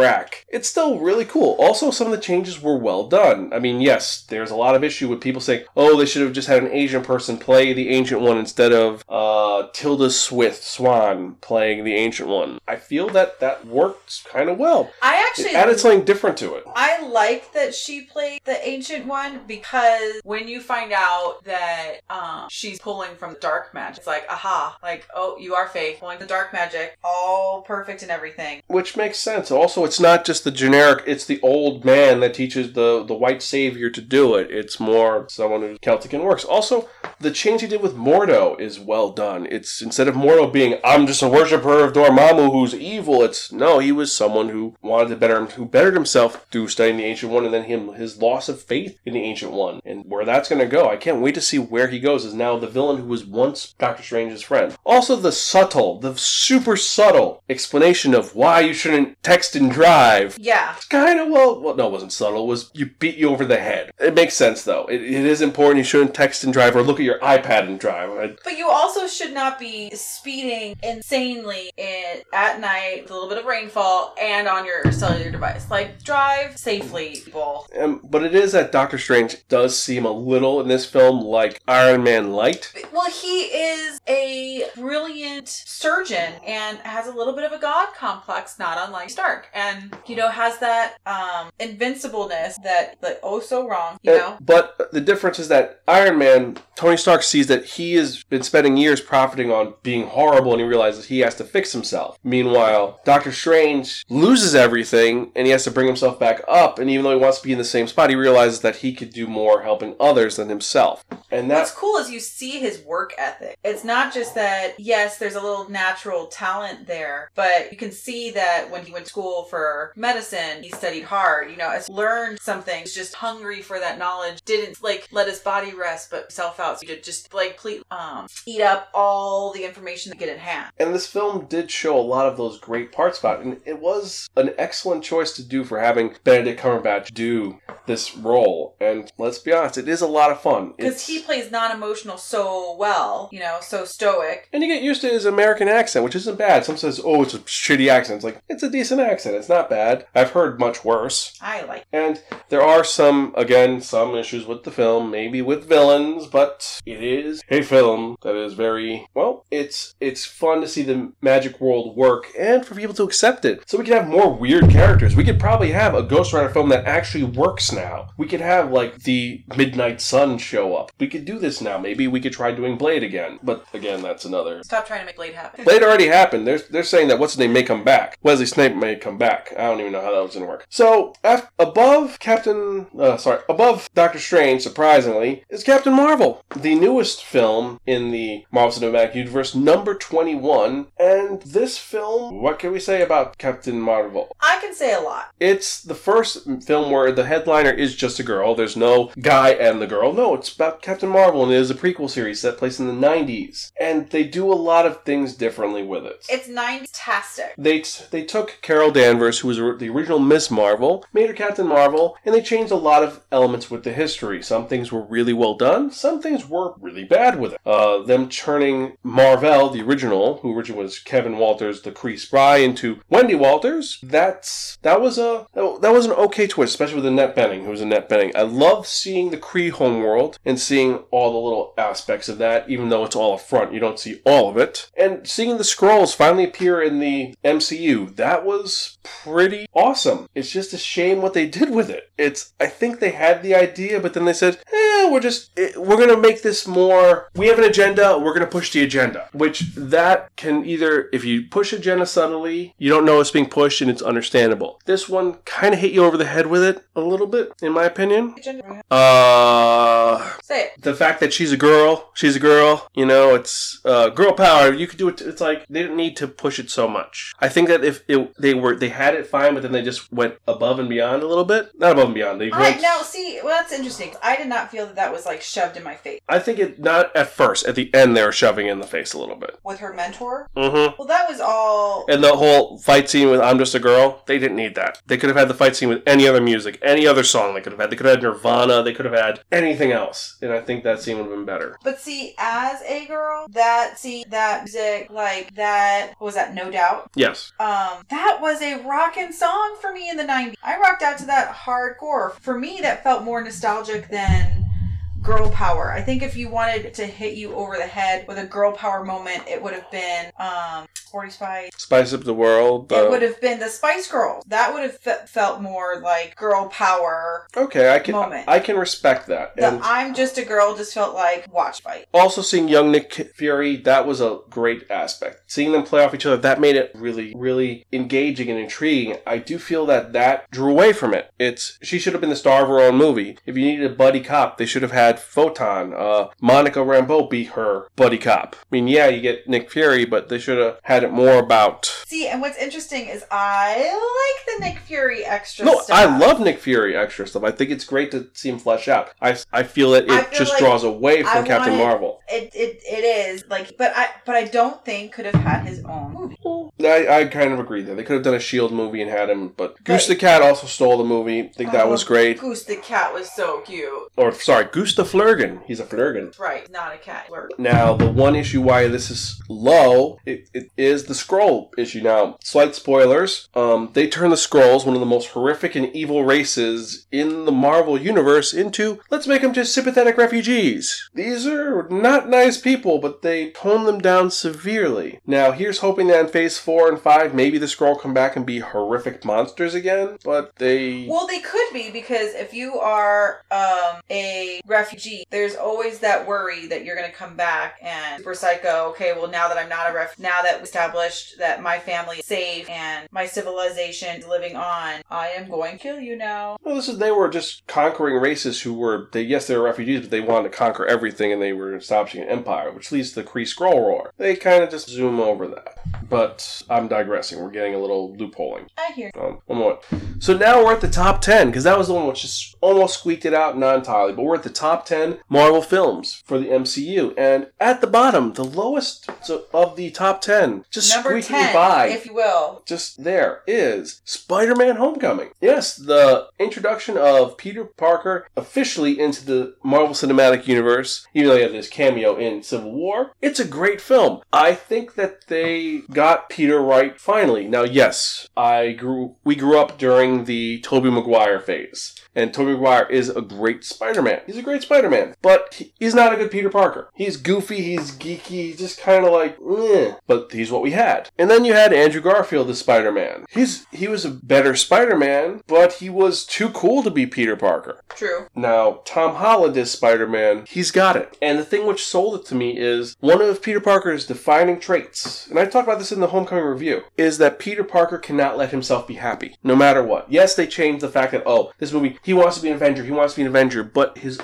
S1: it's still really cool. Also, some of the changes were well done. I mean, yes, there's a lot of issue with people saying, "Oh, they should have just had an Asian person play the ancient one instead of uh, Tilda Swift Swan playing the ancient one." I feel that that worked kind of well.
S2: I actually
S1: It added something different to it.
S2: I like that she played the ancient one because when you find out that um, she's pulling from the dark magic, it's like, aha, like, oh, you are fake, pulling the dark magic, all perfect and everything.
S1: Which makes sense. Also, it's not just the generic, it's the old man that teaches the, the white savior to do it. It's more someone who's Celtic and works. Also, the change he did with Mordo is well done. It's instead of Mordo being, I'm just a worshiper of Dormammu who's evil, it's no, he was someone who wanted to better him, who bettered himself through studying the Ancient One and then him his loss of faith in the Ancient One. And where that's going to go, I can't wait to see where he goes Is now the villain who was once Doctor Strange's friend. Also, the subtle, the super subtle explanation of why you shouldn't text and drive.
S2: Yeah.
S1: Kind of well, well, no, it wasn't subtle. It was you beat you over the head. It makes sense though. It, it is important. You shouldn't text and drive or look at your iPad and drive. I-
S2: But you also should not be speeding insanely in, at night with a little bit of rainfall and on your cellular device. Like, drive safely, people.
S1: Um, but it is that Doctor Strange does seem a little in this film like Iron Man light.
S2: Well, he is a brilliant surgeon and has a little bit of a god complex, not unlike Stark. And, you know, has that um, invincibleness that, like, oh, so wrong, you
S1: Uh,
S2: know?
S1: But the difference is that Iron Man, Tony Stark sees that he has been spending years profiting on being horrible and he realizes he has to fix himself. Meanwhile, Doctor Strange loses everything and he has to bring himself back up. And even though he wants to be in the same spot, he realizes that he could do more helping others than himself. And
S2: What's
S1: that's
S2: cool is you see his work ethic. It's not just that, yes, there's a little natural talent there, but you can see that when he went to school for medicine, he studied hard, you know, has learned something, was just hungry for that knowledge, didn't like let his body rest, but self out. So he did just like ple- um, eat up all the information to get in hand.
S1: And this film did show a lot of those great parts about it. And it was an excellent choice to do for having Benedict Cumberbatch do this role. And let's be honest, it is a lot of fun.
S2: Because he plays non emotional so well, you know, so stoic.
S1: And you get used to his American accent, which isn't bad. Some says, oh, it's a shitty accent. It's like, it's a decent accent. It's not bad. I've heard much worse.
S2: I like
S1: And there are some, again, some issues with the film, maybe with villains, but it is a film that is very, well, it's it's fun to see the magic world work and for people to accept it. So we could have more weird characters. We could probably have a Ghost Rider film that actually works now. We could have, like, the Midnight Sun show up. We could do this now. Maybe we could try doing Blade again. But again, that's another
S2: Stop trying to make Blade happen.
S1: Blade already happened. They're, they're saying that what's his name may come back. Wesley Snape may come back. I don't even know how that was going to work. So, af- above Captain, uh, sorry, above Doctor Strange, surprisingly, is Captain Marvel, the newest film in the Marvel Cinematic Universe, number 21. And this film, what can we say about Captain Marvel?
S2: I can say a lot.
S1: It's the first film where the headliner is just a girl. There's no guy and the girl. No, it's about Captain Marvel, and it is a prequel series set place in the 90s. And they do a lot of things differently with it.
S2: It's 90-tastic.
S1: They, t- they took Carol Danvers, who was the original Miss Marvel, made her Captain Marvel, and they changed a lot of elements with the history. Some things were really well done, some things were really bad with it. Uh, them turning Marvel, the original, who originally was Kevin Walters, the Kree spy, into Wendy Walters, that's that was a that was an okay twist, especially with Annette Bening, who was Annette Bening. I love seeing the Kree homeworld and seeing all the little aspects of that, even though it's all up front, you don't see all of it. And seeing the Skrulls finally appear in the MCU, that was pretty awesome. It's just a shame what they did with it. It's I think they had the idea, but then they said, "Eh, we're just eh, we're gonna make this more. We have an agenda. We're gonna push the agenda." Which that can either, if you push agenda subtly, you don't know it's being pushed, and it's understandable. This one kind of hit you over the head with it a little bit, in my opinion. Uh,
S2: Say it.
S1: the fact that she's a girl, she's a girl, you know, it's uh, girl power. You could do it. It's like they didn't need to push it so much. I think that if it, they were, they had it fine, but then they just went above and beyond a little bit. Not above and beyond. They
S2: All
S1: went.
S2: right, now see, well, that's interesting. I did not feel that that was like shoved in my face
S1: I think it not at first. At the end, they were shoving in the face a little bit.
S2: with her mentor.
S1: Mm-hmm.
S2: Well, that was all.
S1: And the whole fight scene with "I'm Just a Girl," they didn't need that. They could have had the fight scene with any other music, any other song. They could have had. They could have had Nirvana. They could have had anything else, and I think that scene would have been better.
S2: But see, as a girl, that see that music, like that, was that? No doubt.
S1: Yes.
S2: Um, that was a rockin' song for me in the '90s. I rocked out to that hardcore. For me, that felt more nostalgic than girl power. I think if you wanted to hit you over the head with a girl power moment, it would have been um, 40 Spice.
S1: Spice up the world.
S2: It would have been the Spice Girls. That would have fe- felt more like girl power.
S1: Okay, I can
S2: moment.
S1: I can respect that.
S2: The
S1: And
S2: I'm just a girl just felt like watch fight.
S1: also seeing young Nick Fury, that was a great aspect. Seeing them play off each other, that made it really, really engaging and intriguing. I do feel that that drew away from it. It's she should have been the star of her own movie. If you needed a buddy cop, they should have had Photon, uh, Monica Rambeau be her buddy cop. I mean, yeah, you get Nick Fury, but they should have had had more about.
S2: See, and what's interesting is I like the Nick Fury extra
S1: No,
S2: stuff.
S1: I love Nick Fury extra stuff. I think it's great to see him flesh out. I, I feel that it
S2: feel
S1: just
S2: like
S1: draws away
S2: I
S1: from Captain
S2: wanted-
S1: Marvel.
S2: It, it it is like, but I but I don't think could have had his own movie.
S1: I, I kind of agree there. They could have done a Shield movie and had him, but Goose the Cat also stole the movie. I think that
S2: Oh,
S1: was great.
S2: Goose the cat was so cute.
S1: Or sorry, Goose the Flerken. He's a
S2: Flerken. Right, not a cat. Flirt.
S1: Now, the one issue why this is low it, it is the Skrull issue. Now, slight spoilers. Um, they turn the Skrulls, one of the most horrific and evil races in the Marvel universe, into let's make them just sympathetic refugees. These are not nice people, but they tone them down severely. Now, here's hoping that in Phase Four and Five, maybe the Skrull come back and be horrific monsters again. But they
S2: Well, they could be because if you are um, a refugee, there's always that worry that you're going to come back and super psycho. Okay, well now that I'm not a ref, now that we established that my family is safe and my civilization is living on, I am going to kill you now.
S1: Well, this is they were just conquering races who were they yes they were refugees but they wanted to conquer everything and they were establishing an empire which leads to the Kree Skrull War. They kind of just zoom over that. But I'm digressing. We're getting a little loopholing.
S2: I hear.
S1: Um, one more. So now we're at the top ten because that was the one which just almost squeaked it out, not entirely, but we're at the top ten Marvel films for the MCU, and at the bottom, the lowest of the top ten, just
S2: Number
S1: squeaking
S2: ten,
S1: by
S2: if you will.
S1: just there is Spider-Man Homecoming. Yes, the introduction of Peter Parker officially into the Marvel Cinematic Universe, even though he had this cameo in Civil War. It's a great film. I think that they got Peter right finally. Now, yes, I grew we grew up during the Tobey Maguire phase. And Tobey Maguire is a great Spider-Man. He's a great Spider-Man, but he's not a good Peter Parker. He's goofy, he's geeky, he's just kind of like, eh. But he's what we had. And then you had Andrew Garfield as Spider-Man. He's he was a better Spider-Man, but he was too cool to be Peter Parker.
S2: True.
S1: Now, Tom Holland is Spider Man, he's got it. And the thing which sold it to me is one of Peter Parker's defining traits, and I talked about this in the Homecoming review, is that Peter Parker cannot let himself be happy, no matter what. Yes, they changed the fact that, oh, this movie, he wants to be an Avenger, he wants to be an Avenger, but his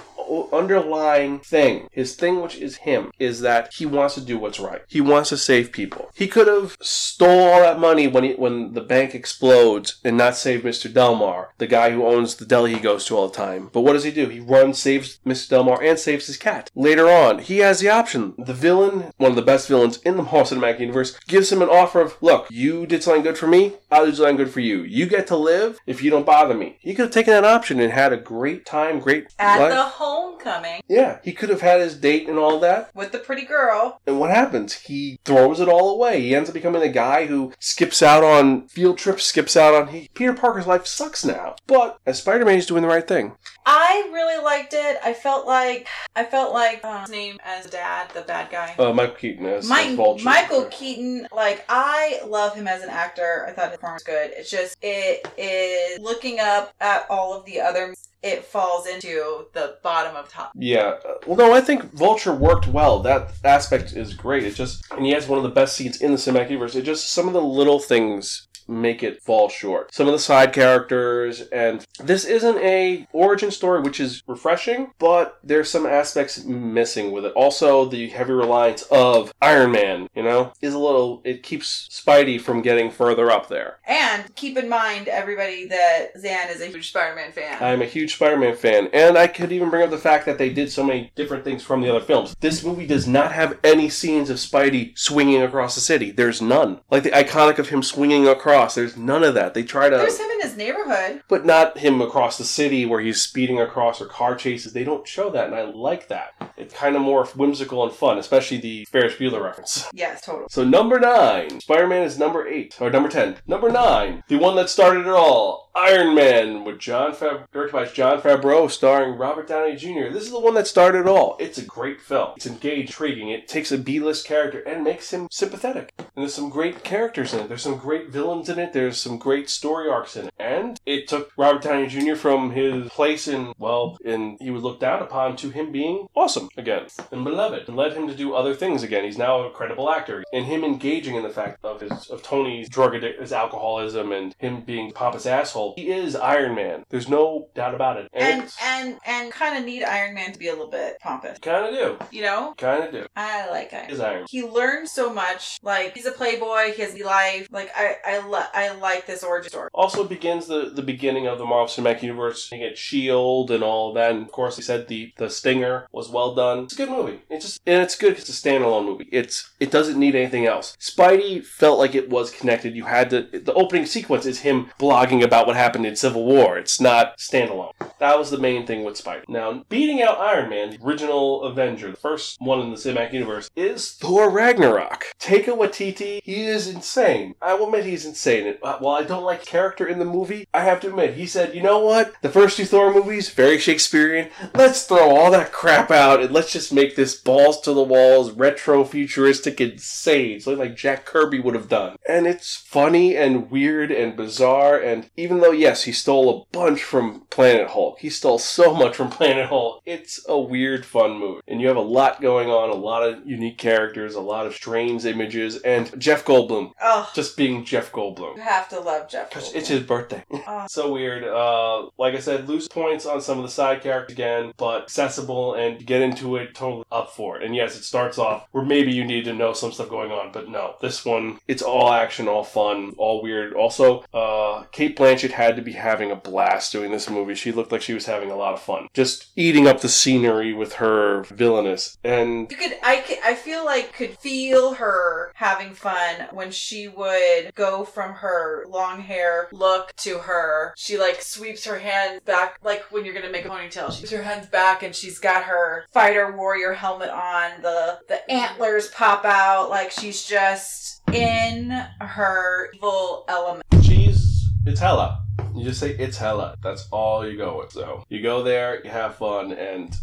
S1: underlying thing, his thing which is him, is that he wants to do what's right. He wants to save people. He could have stole all that money when he, when the bank explodes and not save Mr. Delmar, the guy who owns the deli he goes to all the time. But what does he do? He runs, saves Mr. Delmar, and saves his cat. Later on, he has the option. The villain, one of the best villains in the Marvel Cinematic Universe, gives him an offer of, look, you did something good for me, I'll do something good for you. You get to live if you don't bother me. He could have taken that option and had a great time, great
S2: At
S1: life.
S2: the homecoming
S1: Yeah, he could have had his date and all that.
S2: with the pretty girl.
S1: And what happens? He throws it all away. He ends up becoming a guy who skips out on field trips, skips out on. He, Peter Parker's life sucks now. But as Spider Man, he's doing the right thing.
S2: I really liked it. I felt like I felt like uh, his name as dad, the bad guy.
S1: Uh, Michael Keaton as,
S2: Mike,
S1: as Vulture.
S2: Michael Keaton, like I love him as an actor. I thought his performance was good. It's just it is looking up at all of the other. It falls into the bottom of top.
S1: Yeah. Well, no, I think Vulture worked well. That aspect is great. It just, and he has one of the best scenes in the cinematic universe. It just, some of the little things make it fall short. Some of the side characters, and this isn't a origin story, which is refreshing, but there's some aspects missing with it. Also, the heavy reliance of Iron Man, you know, is a little, it keeps Spidey from getting further up there.
S2: And keep in mind, everybody, that Xan is a huge Spider-Man fan.
S1: I'm a huge Spider-Man fan, and I could even bring up the fact that they did so many different things from the other films. This movie does not have any scenes of Spidey swinging across the city. There's none. Like the iconic of him swinging across. There's none of that. They try to,
S2: There's his neighborhood.
S1: but not him across the city where he's speeding across or car chases. They don't show that, and I like that. It's kind of more whimsical and fun, especially the Ferris Bueller reference.
S2: Yes, totally.
S1: So number nine, Spider-Man is number eight or number ten. Number nine, the one that started it all, Iron Man, with John Fav- directed by Jon Favreau, starring Robert Downey Jr. This is the one that started it all. It's a great film. It's engaged, intriguing. It takes a B-list character and makes him sympathetic. And there's some great characters in it. There's some great villains in it. There's some great story arcs in it. And it took Robert Downey Jr. from his place in, well, in he was looked down upon to him being awesome again and beloved and led him to do other things again. He's now a credible actor. And him engaging in the fact of his of Tony's drug addict, his alcoholism and him being pompous asshole. He is Iron Man. There's no doubt about it.
S2: And
S1: it's-
S2: and and kind of need Iron Man to be a little bit pompous.
S1: Kind of do.
S2: You know?
S1: Kind of do.
S2: I like Iron.
S1: Is Iron.
S2: He learns so much. Like he's a playboy. He has the life. Like I I li- I like this origin story.
S1: Also begins the, the beginning of the Marvel Cinematic Universe. You get Shield and all that. And of course, he said the the Stinger was well done. It's a good movie. It's just and it's good. It's a standalone movie. It's it doesn't need anything else. Spidey felt like it was connected. You had to. The opening sequence is him blogging about what happened in Civil War. It's not standalone. That was the main thing with Spidey. Now, beating out Iron Man, the original Avenger, the first one in the cinematic universe, is Thor Ragnarok. Taika Waititi, he is insane. I will admit he's insane. Uh, While I don't like character in the movie, I have to admit, he said, you know what? The first two Thor movies, very Shakespearean. Let's throw all that crap out and let's just make this balls to the walls, retro, futuristic, insane. Something like Jack Kirby would have done. And it's funny and weird and bizarre. And even though, yes, he stole a bunch from Planet Hulk, he stole so much from Planet Hulk. It's a weird, fun movie. And you have a lot going on, a lot of unique characters, a lot of strange images, and Jeff Goldblum
S2: Oh,
S1: just being Jeff Goldblum.
S2: you have to love Jeff.
S1: Because
S2: Goldblum.
S1: it's his birthday.
S2: Oh.
S1: so weird. Uh, like I said, lose points on some of the side characters again, but accessible and get into it totally up for it. And yes, it starts off where maybe you need to know some stuff going on, but no, this one it's all action, all fun, all weird. Also, uh, Cate Blanchett had to be having a blast doing this movie. She looked like she was having a lot of fun, just eating up the scenery with her villainous and.
S2: You could, I could, I feel like could feel her having fun when she would go from her long hair look to her. She like sweeps her hands back, like when you're gonna make a ponytail. She sweeps her hands back and she's got her fighter warrior helmet on. The the antlers pop out, like she's just in her evil element.
S1: She's it's hella. You just say it's hella. That's all you go with. So you go there, you have fun, and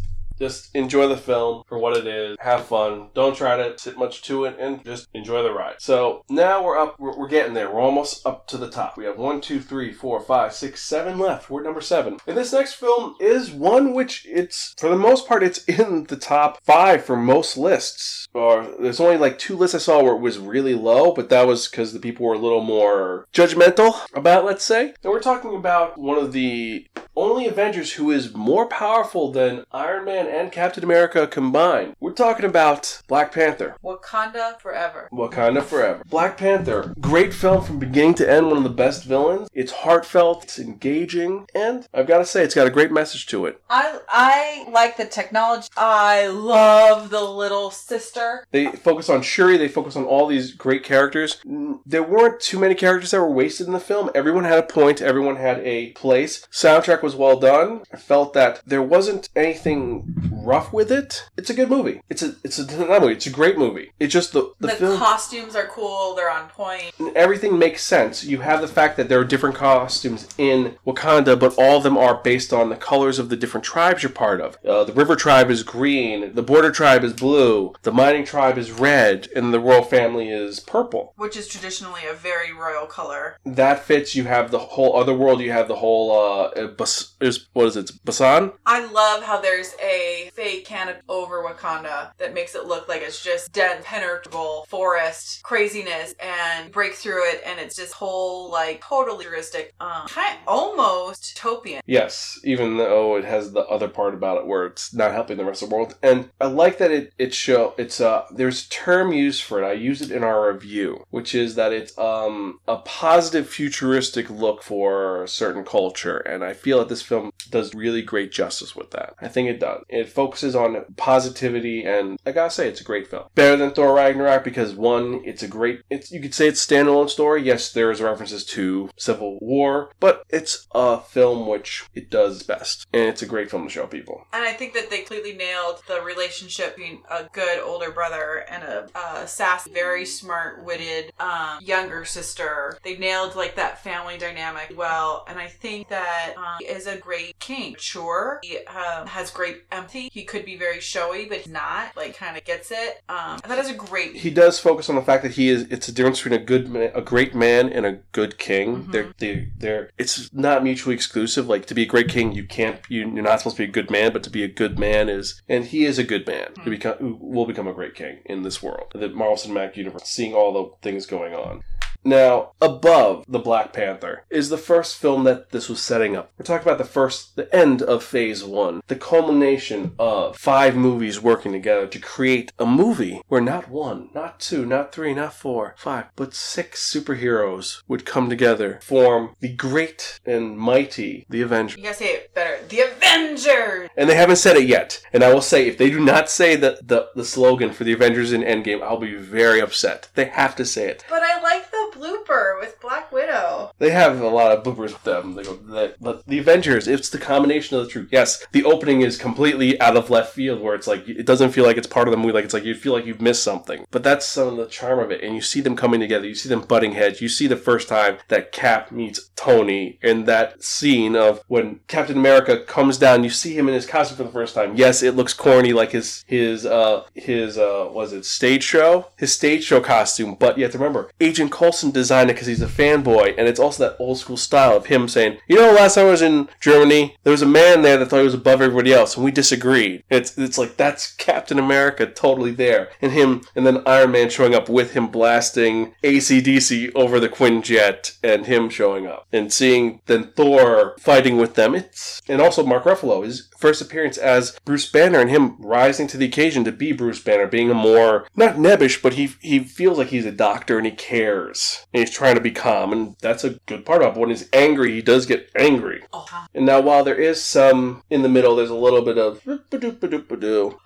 S1: just enjoy the film for what it is. Have fun. Don't try to sit much to it, and just enjoy the ride. So now we're up. We're, we're getting there. We're almost up to the top. We have one, two, three, four, five, six, seven left. We're at number seven. And this next film is one which it's for the most part it's in the top five for most lists. Or there's only like two lists I saw where it was really low, but that was because the people were a little more judgmental about, let's say. And we're talking about one of the only Avengers who is more powerful than Iron Man and Captain America combined. We're talking about Black Panther.
S2: Wakanda forever.
S1: Wakanda Forever. Black Panther. Great film from beginning to end, one of the best villains. It's heartfelt, it's engaging, and I've got to say, it's got a great message to it.
S2: I I like the technology. I love the little sister.
S1: They focus on Shuri, they focus on all these great characters. There weren't too many characters that were wasted in the film. Everyone had a point, everyone had a place. Soundtrack was well done. I felt that there wasn't anything rough with it. It's a good movie. It's a it's a not movie, it's a great movie. It's just the the,
S2: The,
S1: film
S2: costumes are cool. They're on point.
S1: everything makes sense. You have the fact that there are different costumes in Wakanda, but all of them are based on the colors of the different tribes you're part of. Uh, the river tribe is green, the border tribe is blue, the mining tribe is red, and the royal family is purple.
S2: Which is traditionally a very royal color.
S1: That fits. You have the whole other world. You have the whole uh, Bas- is what is it? Basan.
S2: I love how there's a fake canopy over Wakanda that makes it look like it's just dense, penetrable forest craziness and break through it and it's just whole like totally futuristic, um, kind almost utopian.
S1: Yes, even though it has the other part about it where it's not helping the rest of the world. And I like that it it show it's uh there's term used for it. I use it in our review, which is that it's um a positive futuristic look for a certain culture. And I feel that this film does really great justice with that. I think it does. It focuses on positivity and I gotta say it's a great film. Better than Thor Ragnarok because one, it's a great it's you could say it's standalone story. Yes, there's references to Civil War, but it's a film which it does best. And it's a great film to show people.
S2: And I think that they completely nailed the relationship between a good older brother and a, a sassy, very smart, witted um, younger sister. They nailed like that family dynamic well, and I think that um, is a great king. Sure, he um, has great empathy. He could be very showy, but he's not. Like, kind of gets it. Um, that is a great.
S1: He does focus on the fact that he is. It's a difference between a good, man, a great man, and a good king.
S2: Mhm.
S1: They're, they, they're. It's not mutually exclusive. Like to be a great king, you can't. You, you're not supposed to be a good man, but to be a good man is, and he is a good man. To
S2: Hmm.
S1: become, who will become a great king in this world, the Marvel Cinematic Universe. Seeing all the things going on. Now, above the Black Panther is the first film that this was setting up. We're talking about the first, the end of Phase One, the culmination of five movies working together to create a movie where not one, not two, not three, not four, five, but six superheroes would come together, form the great and mighty The Avengers.
S2: You gotta say it better. The Avengers.
S1: And they haven't said it yet. And I will say, if they do not say the, the, the slogan for the Avengers in Endgame, I'll be very upset. They have to say it.
S2: But I like blooper with Black Widow.
S1: They have a lot of bloopers with them. They go, that, but the Avengers, it's the combination of the truth. Yes, the opening is completely out of left field, where it's like it doesn't feel like it's part of the movie. Like it's like you feel like you've missed something. But that's some of the charm of it. And you see them coming together. You see them butting heads. You see the first time that Cap meets Tony in that scene of when Captain America comes down. You see him in his costume for the first time. Yes, it looks corny, like his his uh his uh was it stage show? His stage show costume. But you have to remember, Agent Coulson designed it because he's a fanboy, and it's also that old school style of him saying, "You know, last time I was in Germany, there was a man there that thought he was above everybody else, and we disagreed." It's it's like that's Captain America totally there, and him, and then Iron Man showing up with him blasting ACDC over the Quinjet, and him showing up, and seeing then Thor fighting with them. It's and also Mark Ruffalo first appearance as Bruce Banner, and him rising to the occasion to be Bruce Banner, being a more not nebbish, but he he feels like he's a doctor and he cares, and he's trying to be calm, and that's a good part of it. But when he's angry, he does get angry.
S2: Oh,
S1: And now, while there is some in the middle, there's a little bit of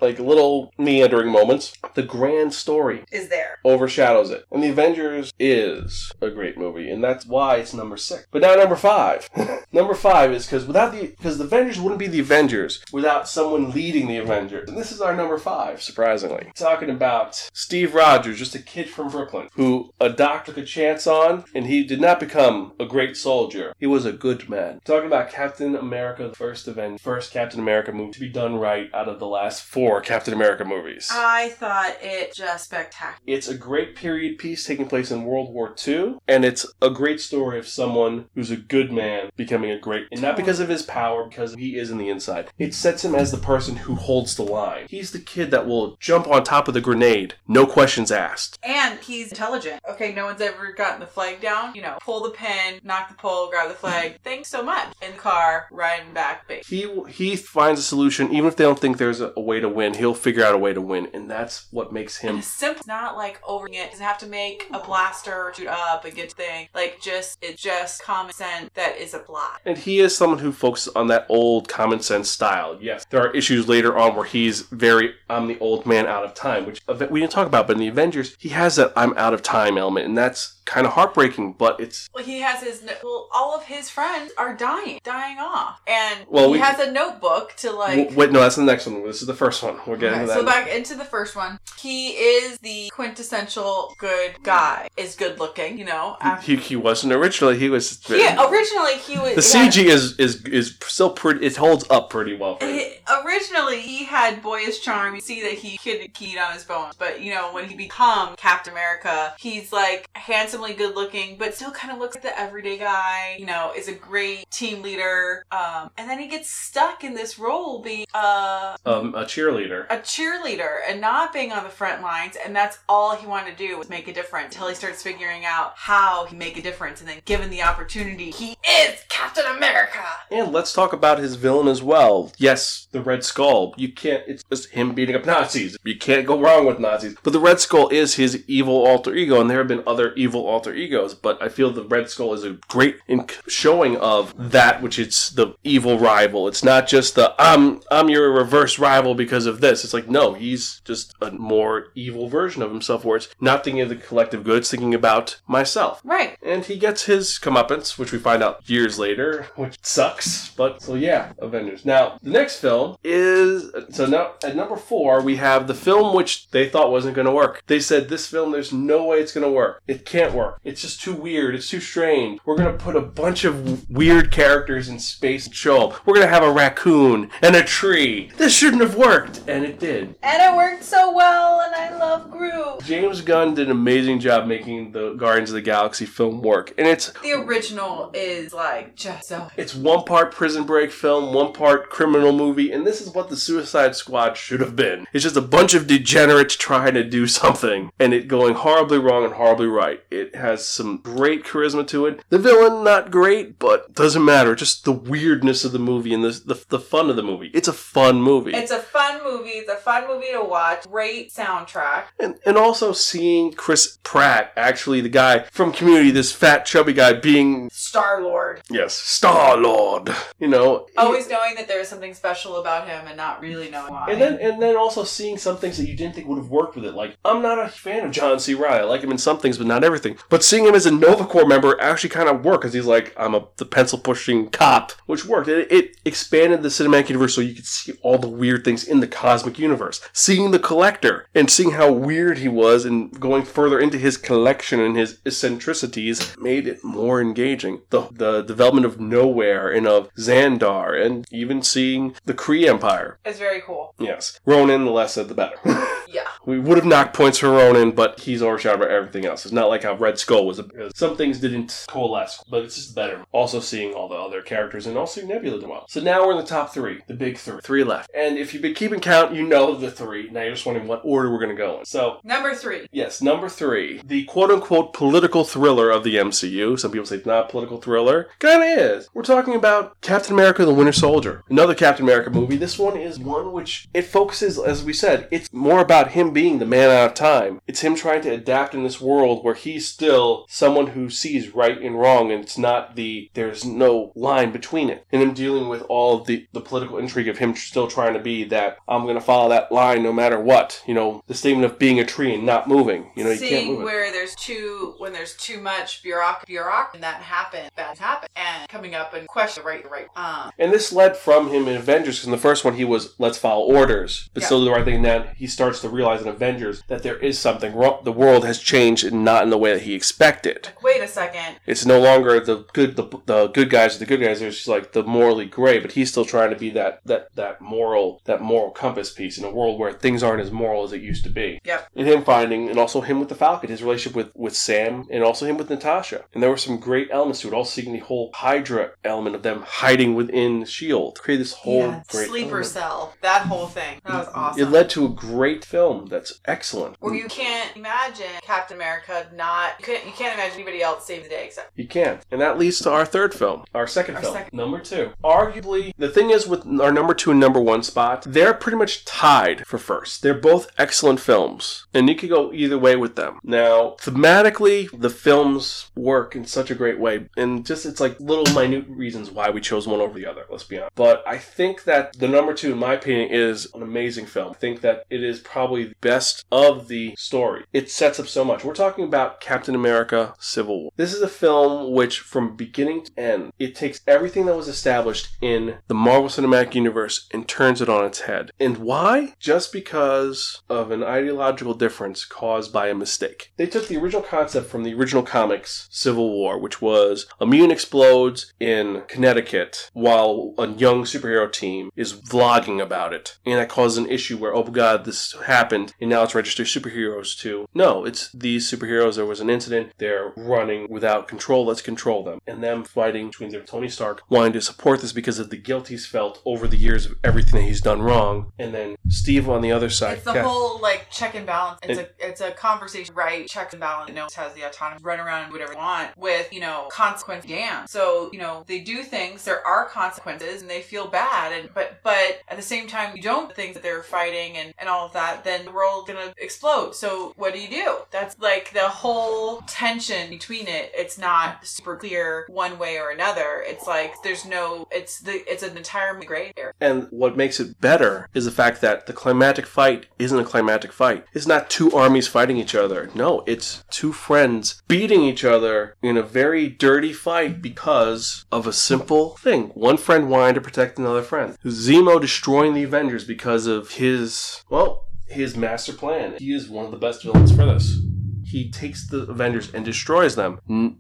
S1: like little meandering moments. The grand story
S2: is there.
S1: overshadows it. And The Avengers is a great movie, and that's why it's number six. But now number five. number five is because without the because the Avengers wouldn't be the Avengers without someone leading the Avengers. And this is our number five, surprisingly. Talking about Steve Rogers, just a kid from Brooklyn, who a doctor could chance on, and he did not become a great soldier. He was a good man. Talking about Captain America, the first Avenger, first Captain America movie to be done right out of the last four Captain America movies.
S2: I thought it just spectacular.
S1: It's a great period piece taking place in World War II, and it's a great story of someone who's a good man becoming a great, and not because of his power, because he is in the inside. It sets him as the person who holds the line. He's the kid that will jump on top of the grenade, no questions asked.
S2: And he's intelligent. Okay, no one's ever gotten the flag down. You know, pull the pin, knock the pole, grab the flag. Thanks so much. In the car, riding back, base.
S1: He he finds a solution, even if they don't think there's a, a way to win. He'll figure out a way to win, and that's what makes him.
S2: it's simple. It's not like over it. Doesn't have to make a blaster shoot up and get thing. Like just it's just common sense that is applied.
S1: And he is someone who focuses on that old common sense style. Yes, there are issues later on where he's very, I'm the old man out of time, which we didn't talk about, but in the Avengers, he has that I'm out of time element, and that's kind of heartbreaking, but it's.
S2: Well, he has his no- well. All of his friends are dying, dying off, and
S1: Well,
S2: he
S1: we-
S2: has a notebook to like.
S1: W- wait, no, that's the next one. This is the first one. We're getting
S2: Okay,
S1: to
S2: so back into the first one. He is the quintessential good guy. Is good looking, you know. After,
S1: he, he wasn't originally. He was.
S2: he, originally, he was
S1: the
S2: he had-
S1: CG is, is is still pretty. It holds up pretty well.
S2: He- originally, he had boyish charm. You see that he could keyed on his bones, but you know when he become Captain America, he's like handsomely good looking, but still kind of looks like the everyday guy. You know, is a great team leader. Um, and then he gets stuck in this role being uh
S1: Um, a cheerleader.
S2: a cheerleader and not being on the front lines and that's all he wanted to do was make a difference until he starts figuring out how he make a difference and then given the opportunity he is captain america
S1: And let's talk about his villain as well. Yes, the Red Skull. You can't, it's just him beating up Nazis. You can't go wrong with Nazis. But the Red Skull is his evil alter ego, and there have been other evil alter egos, but I feel the Red Skull is a great in- showing of that which is the evil rival. It's not just the, I'm, I'm your reverse rival because of this. It's like, no, he's just a more evil version of himself where it's not thinking of the collective good, it's thinking about myself.
S2: right
S1: And he gets his comeuppance, which we find out years later, which sucks. But so yeah, Avengers. Now the next film film is so now at number four we have the film which they thought wasn't going to work. They said this film, there's no way it's going to work. It can't work. It's just too weird. It's too strange. We're going to put a bunch of weird characters in space and show up. We're going to have a raccoon and a tree. This shouldn't have worked, and it did.
S2: And it worked so well, and I love Groot.
S1: James Gunn did an amazing job making the Guardians of the Galaxy film work, and it's
S2: The original is like just so.
S1: It's one part prison break film, one part criminal movie, and this is what the Suicide Squad should have been. It's just a bunch of degenerates trying to do something, and it going horribly wrong and horribly right. It has some great charisma to it. The villain, not great, but doesn't matter. Just the weirdness of the movie and the, the, the fun of the movie. It's a fun movie.
S2: It's a fun movie. It's a fun movie to watch. Great soundtrack.
S1: And, and also seeing Chris Pratt, actually the guy from Community, this fat, chubby guy, being,
S2: Star Lord.
S1: yes, Star Lord. You know, he-
S2: Always knowing that there is something special about him and not really knowing why.
S1: And then, and then also seeing some things that you didn't think would have worked with it. Like, I'm not a fan of John C. Reilly. I like him in some things, but not everything. But seeing him as a Nova Corps member actually kind of worked because he's like, I'm a the pencil pushing cop, which worked. It, it expanded the cinematic universe so you could see all the weird things in the cosmic universe. Seeing the collector and seeing how weird he was and going further into his collection and his eccentricities made it more engaging. The the development of Knowhere and of Xandar and even seeing the Kree Empire.
S2: it's very cool.
S1: Yes. Ronan, the less said, the better.
S2: Yeah.
S1: we would have knocked points for Ronan, but he's overshadowed by everything else. It's not like how Red Skull was. A, some things didn't coalesce, but it's just better. Also seeing all the other characters and also Nebula did well. So now we're in the top three, the big three. Three left. And if you've been keeping count, you know the three. Now you're just wondering what order we're going to go in. So
S2: Number three.
S1: Yes, number three, the quote unquote political thriller of the MCU. Some people say it's not a political thriller. Kinda is. We're talking about Captain America the Winter Soldier. Another Captain America movie. This one is one which it focuses, as we said, it's more about him being the man out of time. It's him trying to adapt in this world where he's still someone who sees right and wrong, and it's not the, there's no line between it. And him dealing with all the, the political intrigue of him still trying to be that, I'm going to follow that line no matter what. You know, the statement of being a tree and not moving. You know, you can't
S2: Seeing
S1: move it.
S2: where there's too when there's too much bureauc bureauc and that happen bad happen and coming up and question the right right um
S1: And this led from him in Avengers, because in the first one he was, let's follow orders, but
S2: Yeah.
S1: still do the right thing. Then he starts to realize in Avengers that there is something wrong. The world has changed and not in the way that he expected.
S2: wait a second
S1: It's no longer the good, the, the good guys are the good guys. There's like the morally gray, but he's still trying to be that, that, that moral, that moral compass piece in a world where things aren't as moral as it used to be.
S2: Yep.
S1: And him finding, and also him with the Falcon, his relationship with, with Sam, and also him with Natasha. And there were some great elements to it. Also seeing the whole Hydra element of them hiding within S.H.I.E.L.D. Create this whole
S2: yeah,
S1: great
S2: sleeper
S1: element.
S2: cell that whole thing that was awesome
S1: It led to a great film that's excellent.
S2: Well, you can't imagine Captain America not. You can't, you can't imagine anybody else saving the day except.
S1: You can't. And that leads to our third film, our second
S2: Our
S1: film,
S2: second.
S1: number two. Arguably, the thing is with our number two and number one spot, they're pretty much tied for first. They're both excellent films, and you could go either way with them. Now, thematically, the films work in such a great way, and just it's like little minute reasons why we chose one over the other, let's be honest. But I think that the number two, in my opinion, is an amazing film. I think that it is probably the best of the story. It sets up so much. We're talking about Captain America Civil War. This is a film which, from beginning to end, it takes everything that was established in the Marvel Cinematic Universe and turns it on its head. And why? Just because of an ideological difference caused by a mistake. They took the original concept from the original comics Civil War, which was a Immune explodes in Connecticut while a young superhero team is vlogging about it. And that causes an issue where, oh god, this happened, and now it's registered superheroes too. No, it's these superheroes. There was an incident. They're running without control. Let's control them. And them fighting between their Tony Stark wanting to support this because of the guilt he's felt over the years of everything that he's done wrong. And then Steve on the other side.
S2: It's the whole like check and balance. It's
S1: And-
S2: a it's a conversation, right? Check and balance. No one has the autonomy, to run around and do whatever they want with you know consequence. Damn. So you know they do things. There are consequences, and they feel bad. And but but at the same time, you don't do things that they're fighting and and all of that. Then the world's gonna explode. So what do you do? That's like the whole tension between it. It's not super clear one way or another. It's like there's no. It's the. It's an entire gray area.
S1: And what makes it better is the fact that the climatic fight isn't a climatic fight. It's not two armies fighting each other. No, it's two friends beating each other in a very dirty fight because of a simple thing. One friend wanting to protect another friend. Zemo destroying the Avengers because of his, well, his master plan. He is one of the best villains for this. He takes the Avengers and destroys them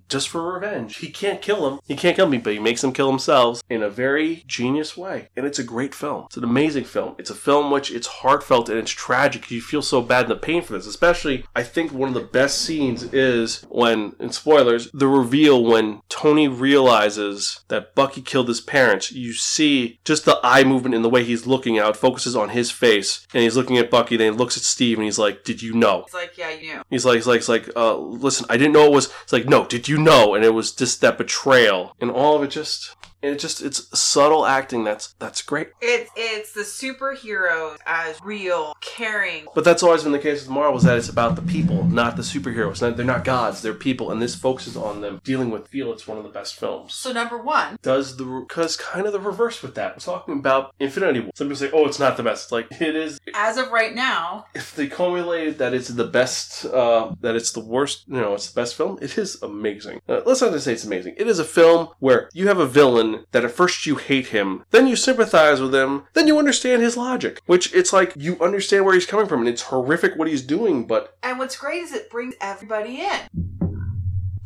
S1: just for revenge. He can't kill them. He can't kill me, but he makes them kill themselves in a very genius way. And it's a great film. It's an amazing film. It's a film which it's heartfelt and it's tragic. You feel so bad in the pain for this. Especially, I think one of the best scenes is when, in spoilers, the reveal when Tony realizes that Bucky killed his parents. You see just the eye movement and the way he's looking out focuses on his face, and he's looking at Bucky. Then he looks at Steve and he's like, "Did you know?"
S2: He's like yeah, you knew.
S1: He's like, he's like, it's like, uh, listen, I didn't know it was. It's like, no, did you know? And it was just that betrayal, and all of it just, and it just, it's subtle acting. That's that's great.
S2: It's it's the superheroes as real, caring.
S1: But that's always been the case with Marvel is that it's about the people, not the superheroes. Not- They're not gods, they're people, and this focuses on them dealing with feel. It's one of the best films.
S2: So number one,
S1: Does the because kind of the reverse with that. We're talking about Infinity War. Some people say, "Oh, it's not the best." It's like it is.
S2: as of right now,
S1: If they cumulated that it's the best, uh, that it's the worst, you know, it's the best film, it is amazing. Uh, let's not just say it's amazing. It is a film where you have a villain that at first you hate him, then you sympathize with him, then you understand his logic. Which it's like you understand where he's coming from, and it's horrific what he's doing, but
S2: and what's great is it brings everybody in.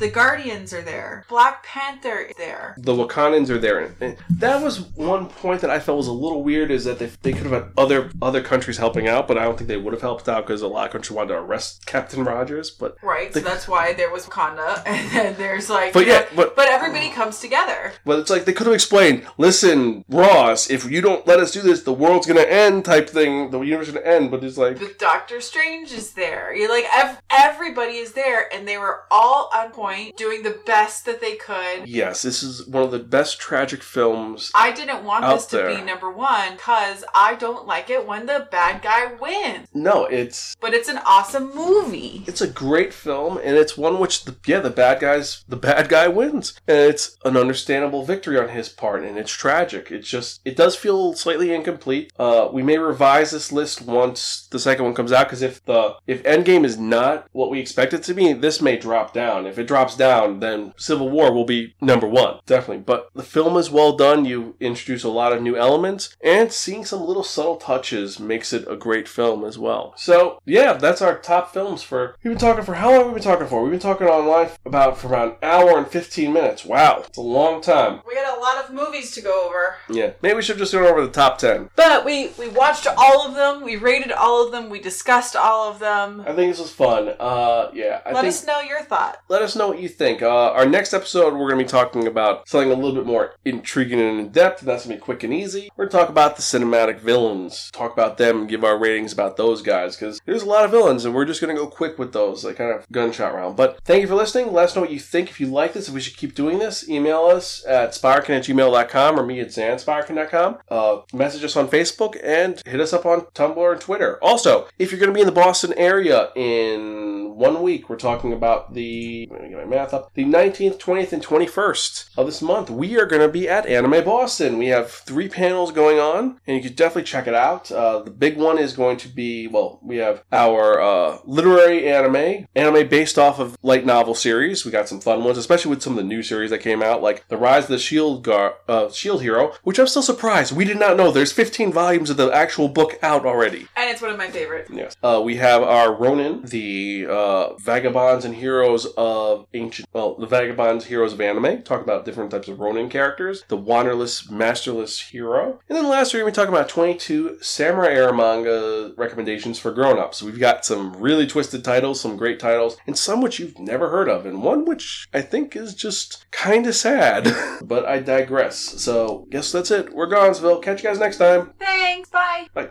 S2: The Guardians are there. Black Panther is there.
S1: the Wakandans are there. And that was one point that I felt was a little weird is that they, they could have had other other countries helping out, but I don't think they would have helped out because a lot of countries wanted to arrest Captain Rogers. But
S2: Right, so that's why there was Wakanda, and then there's like,
S1: But
S2: you know,
S1: yeah, but-
S2: but everybody comes together.
S1: but it's like they could have explained, listen, Ross, if you don't let us do this, the world's gonna end type thing. The universe is gonna end. But it's like
S2: But Doctor Strange is there. You're like, ev- everybody is there, and they were all on point, doing the best that they could.
S1: yes, this is one of the best tragic films.
S2: I didn't want this to
S1: there.
S2: be number one because I don't like it when the bad guy wins.
S1: No, it's
S2: But it's an awesome movie.
S1: it's a great film and it's one which the yeah the bad guys the bad guy wins and it's an understandable victory on his part and it's tragic it's just it does feel slightly incomplete uh we may revise this list once the second one comes out because if the if endgame is not what we expect it to be this may drop down if it drops down then civil war will be number one definitely. But the film is well done. You introduce a lot of new elements and seeing some little subtle touches makes it a great film as well. So yeah that's our top films for we've been talking for how long We've we been talking for? We've been talking online about for about an hour and 15 minutes. Wow it's a long time.
S2: We got a lot of movies to go over.
S1: yeah maybe we should just go over the top 10
S2: But we, we watched all of them, we rated all of them, we discussed all of them.
S1: i think this was fun. Uh yeah i
S2: Let
S1: think
S2: us know your thought.
S1: let us know what you think. Uh, our next episode, we're going to be talking about something a little bit more intriguing and in depth, and that's going to be quick and easy. We're going to talk about the cinematic villains, talk about them, give our ratings about those guys, because there's a lot of villains, and we're just going to go quick with those, like kind of gunshot round. But thank you for listening. Let us know what you think. If you like this, if we should keep doing this, email us at spiraken at gmail.com or me at xanspiraken.com. Uh, message us on Facebook and hit us up on Tumblr and Twitter. Also, if you're going to be in the Boston area in one week, we're talking about the, get my math up, the 19th, 20th, and 21st of this month. We are going to be at Anime Boston. We have three panels going on, and you can definitely check it out. Uh, the big one is going to be, well, we have our uh, literary anime, anime based off of light novel series. We got some fun ones, especially with some of the new series that came out, like The Rise of the Shield Gar- uh, Shield Hero, which I'm still surprised. We did not know there's 15 volumes of the actual book out already.
S2: And it's one of my favorites.
S1: Yes. Uh, we have our Ronin, the uh, vagabonds and heroes of ancient, well, the vagabonds heroes of anime. Talk about different types of Ronin characters. The wanderless, masterless hero. And then last week we talk about 22 samurai era manga recommendations for grown-ups. We've got some really twisted titles, some great titles, and some which you've never heard of, and one which I think is just kind of sad. but I digress. So, guess that's it. We're Gonzville. Catch you guys next time.
S2: Thanks, bye.
S1: Bye.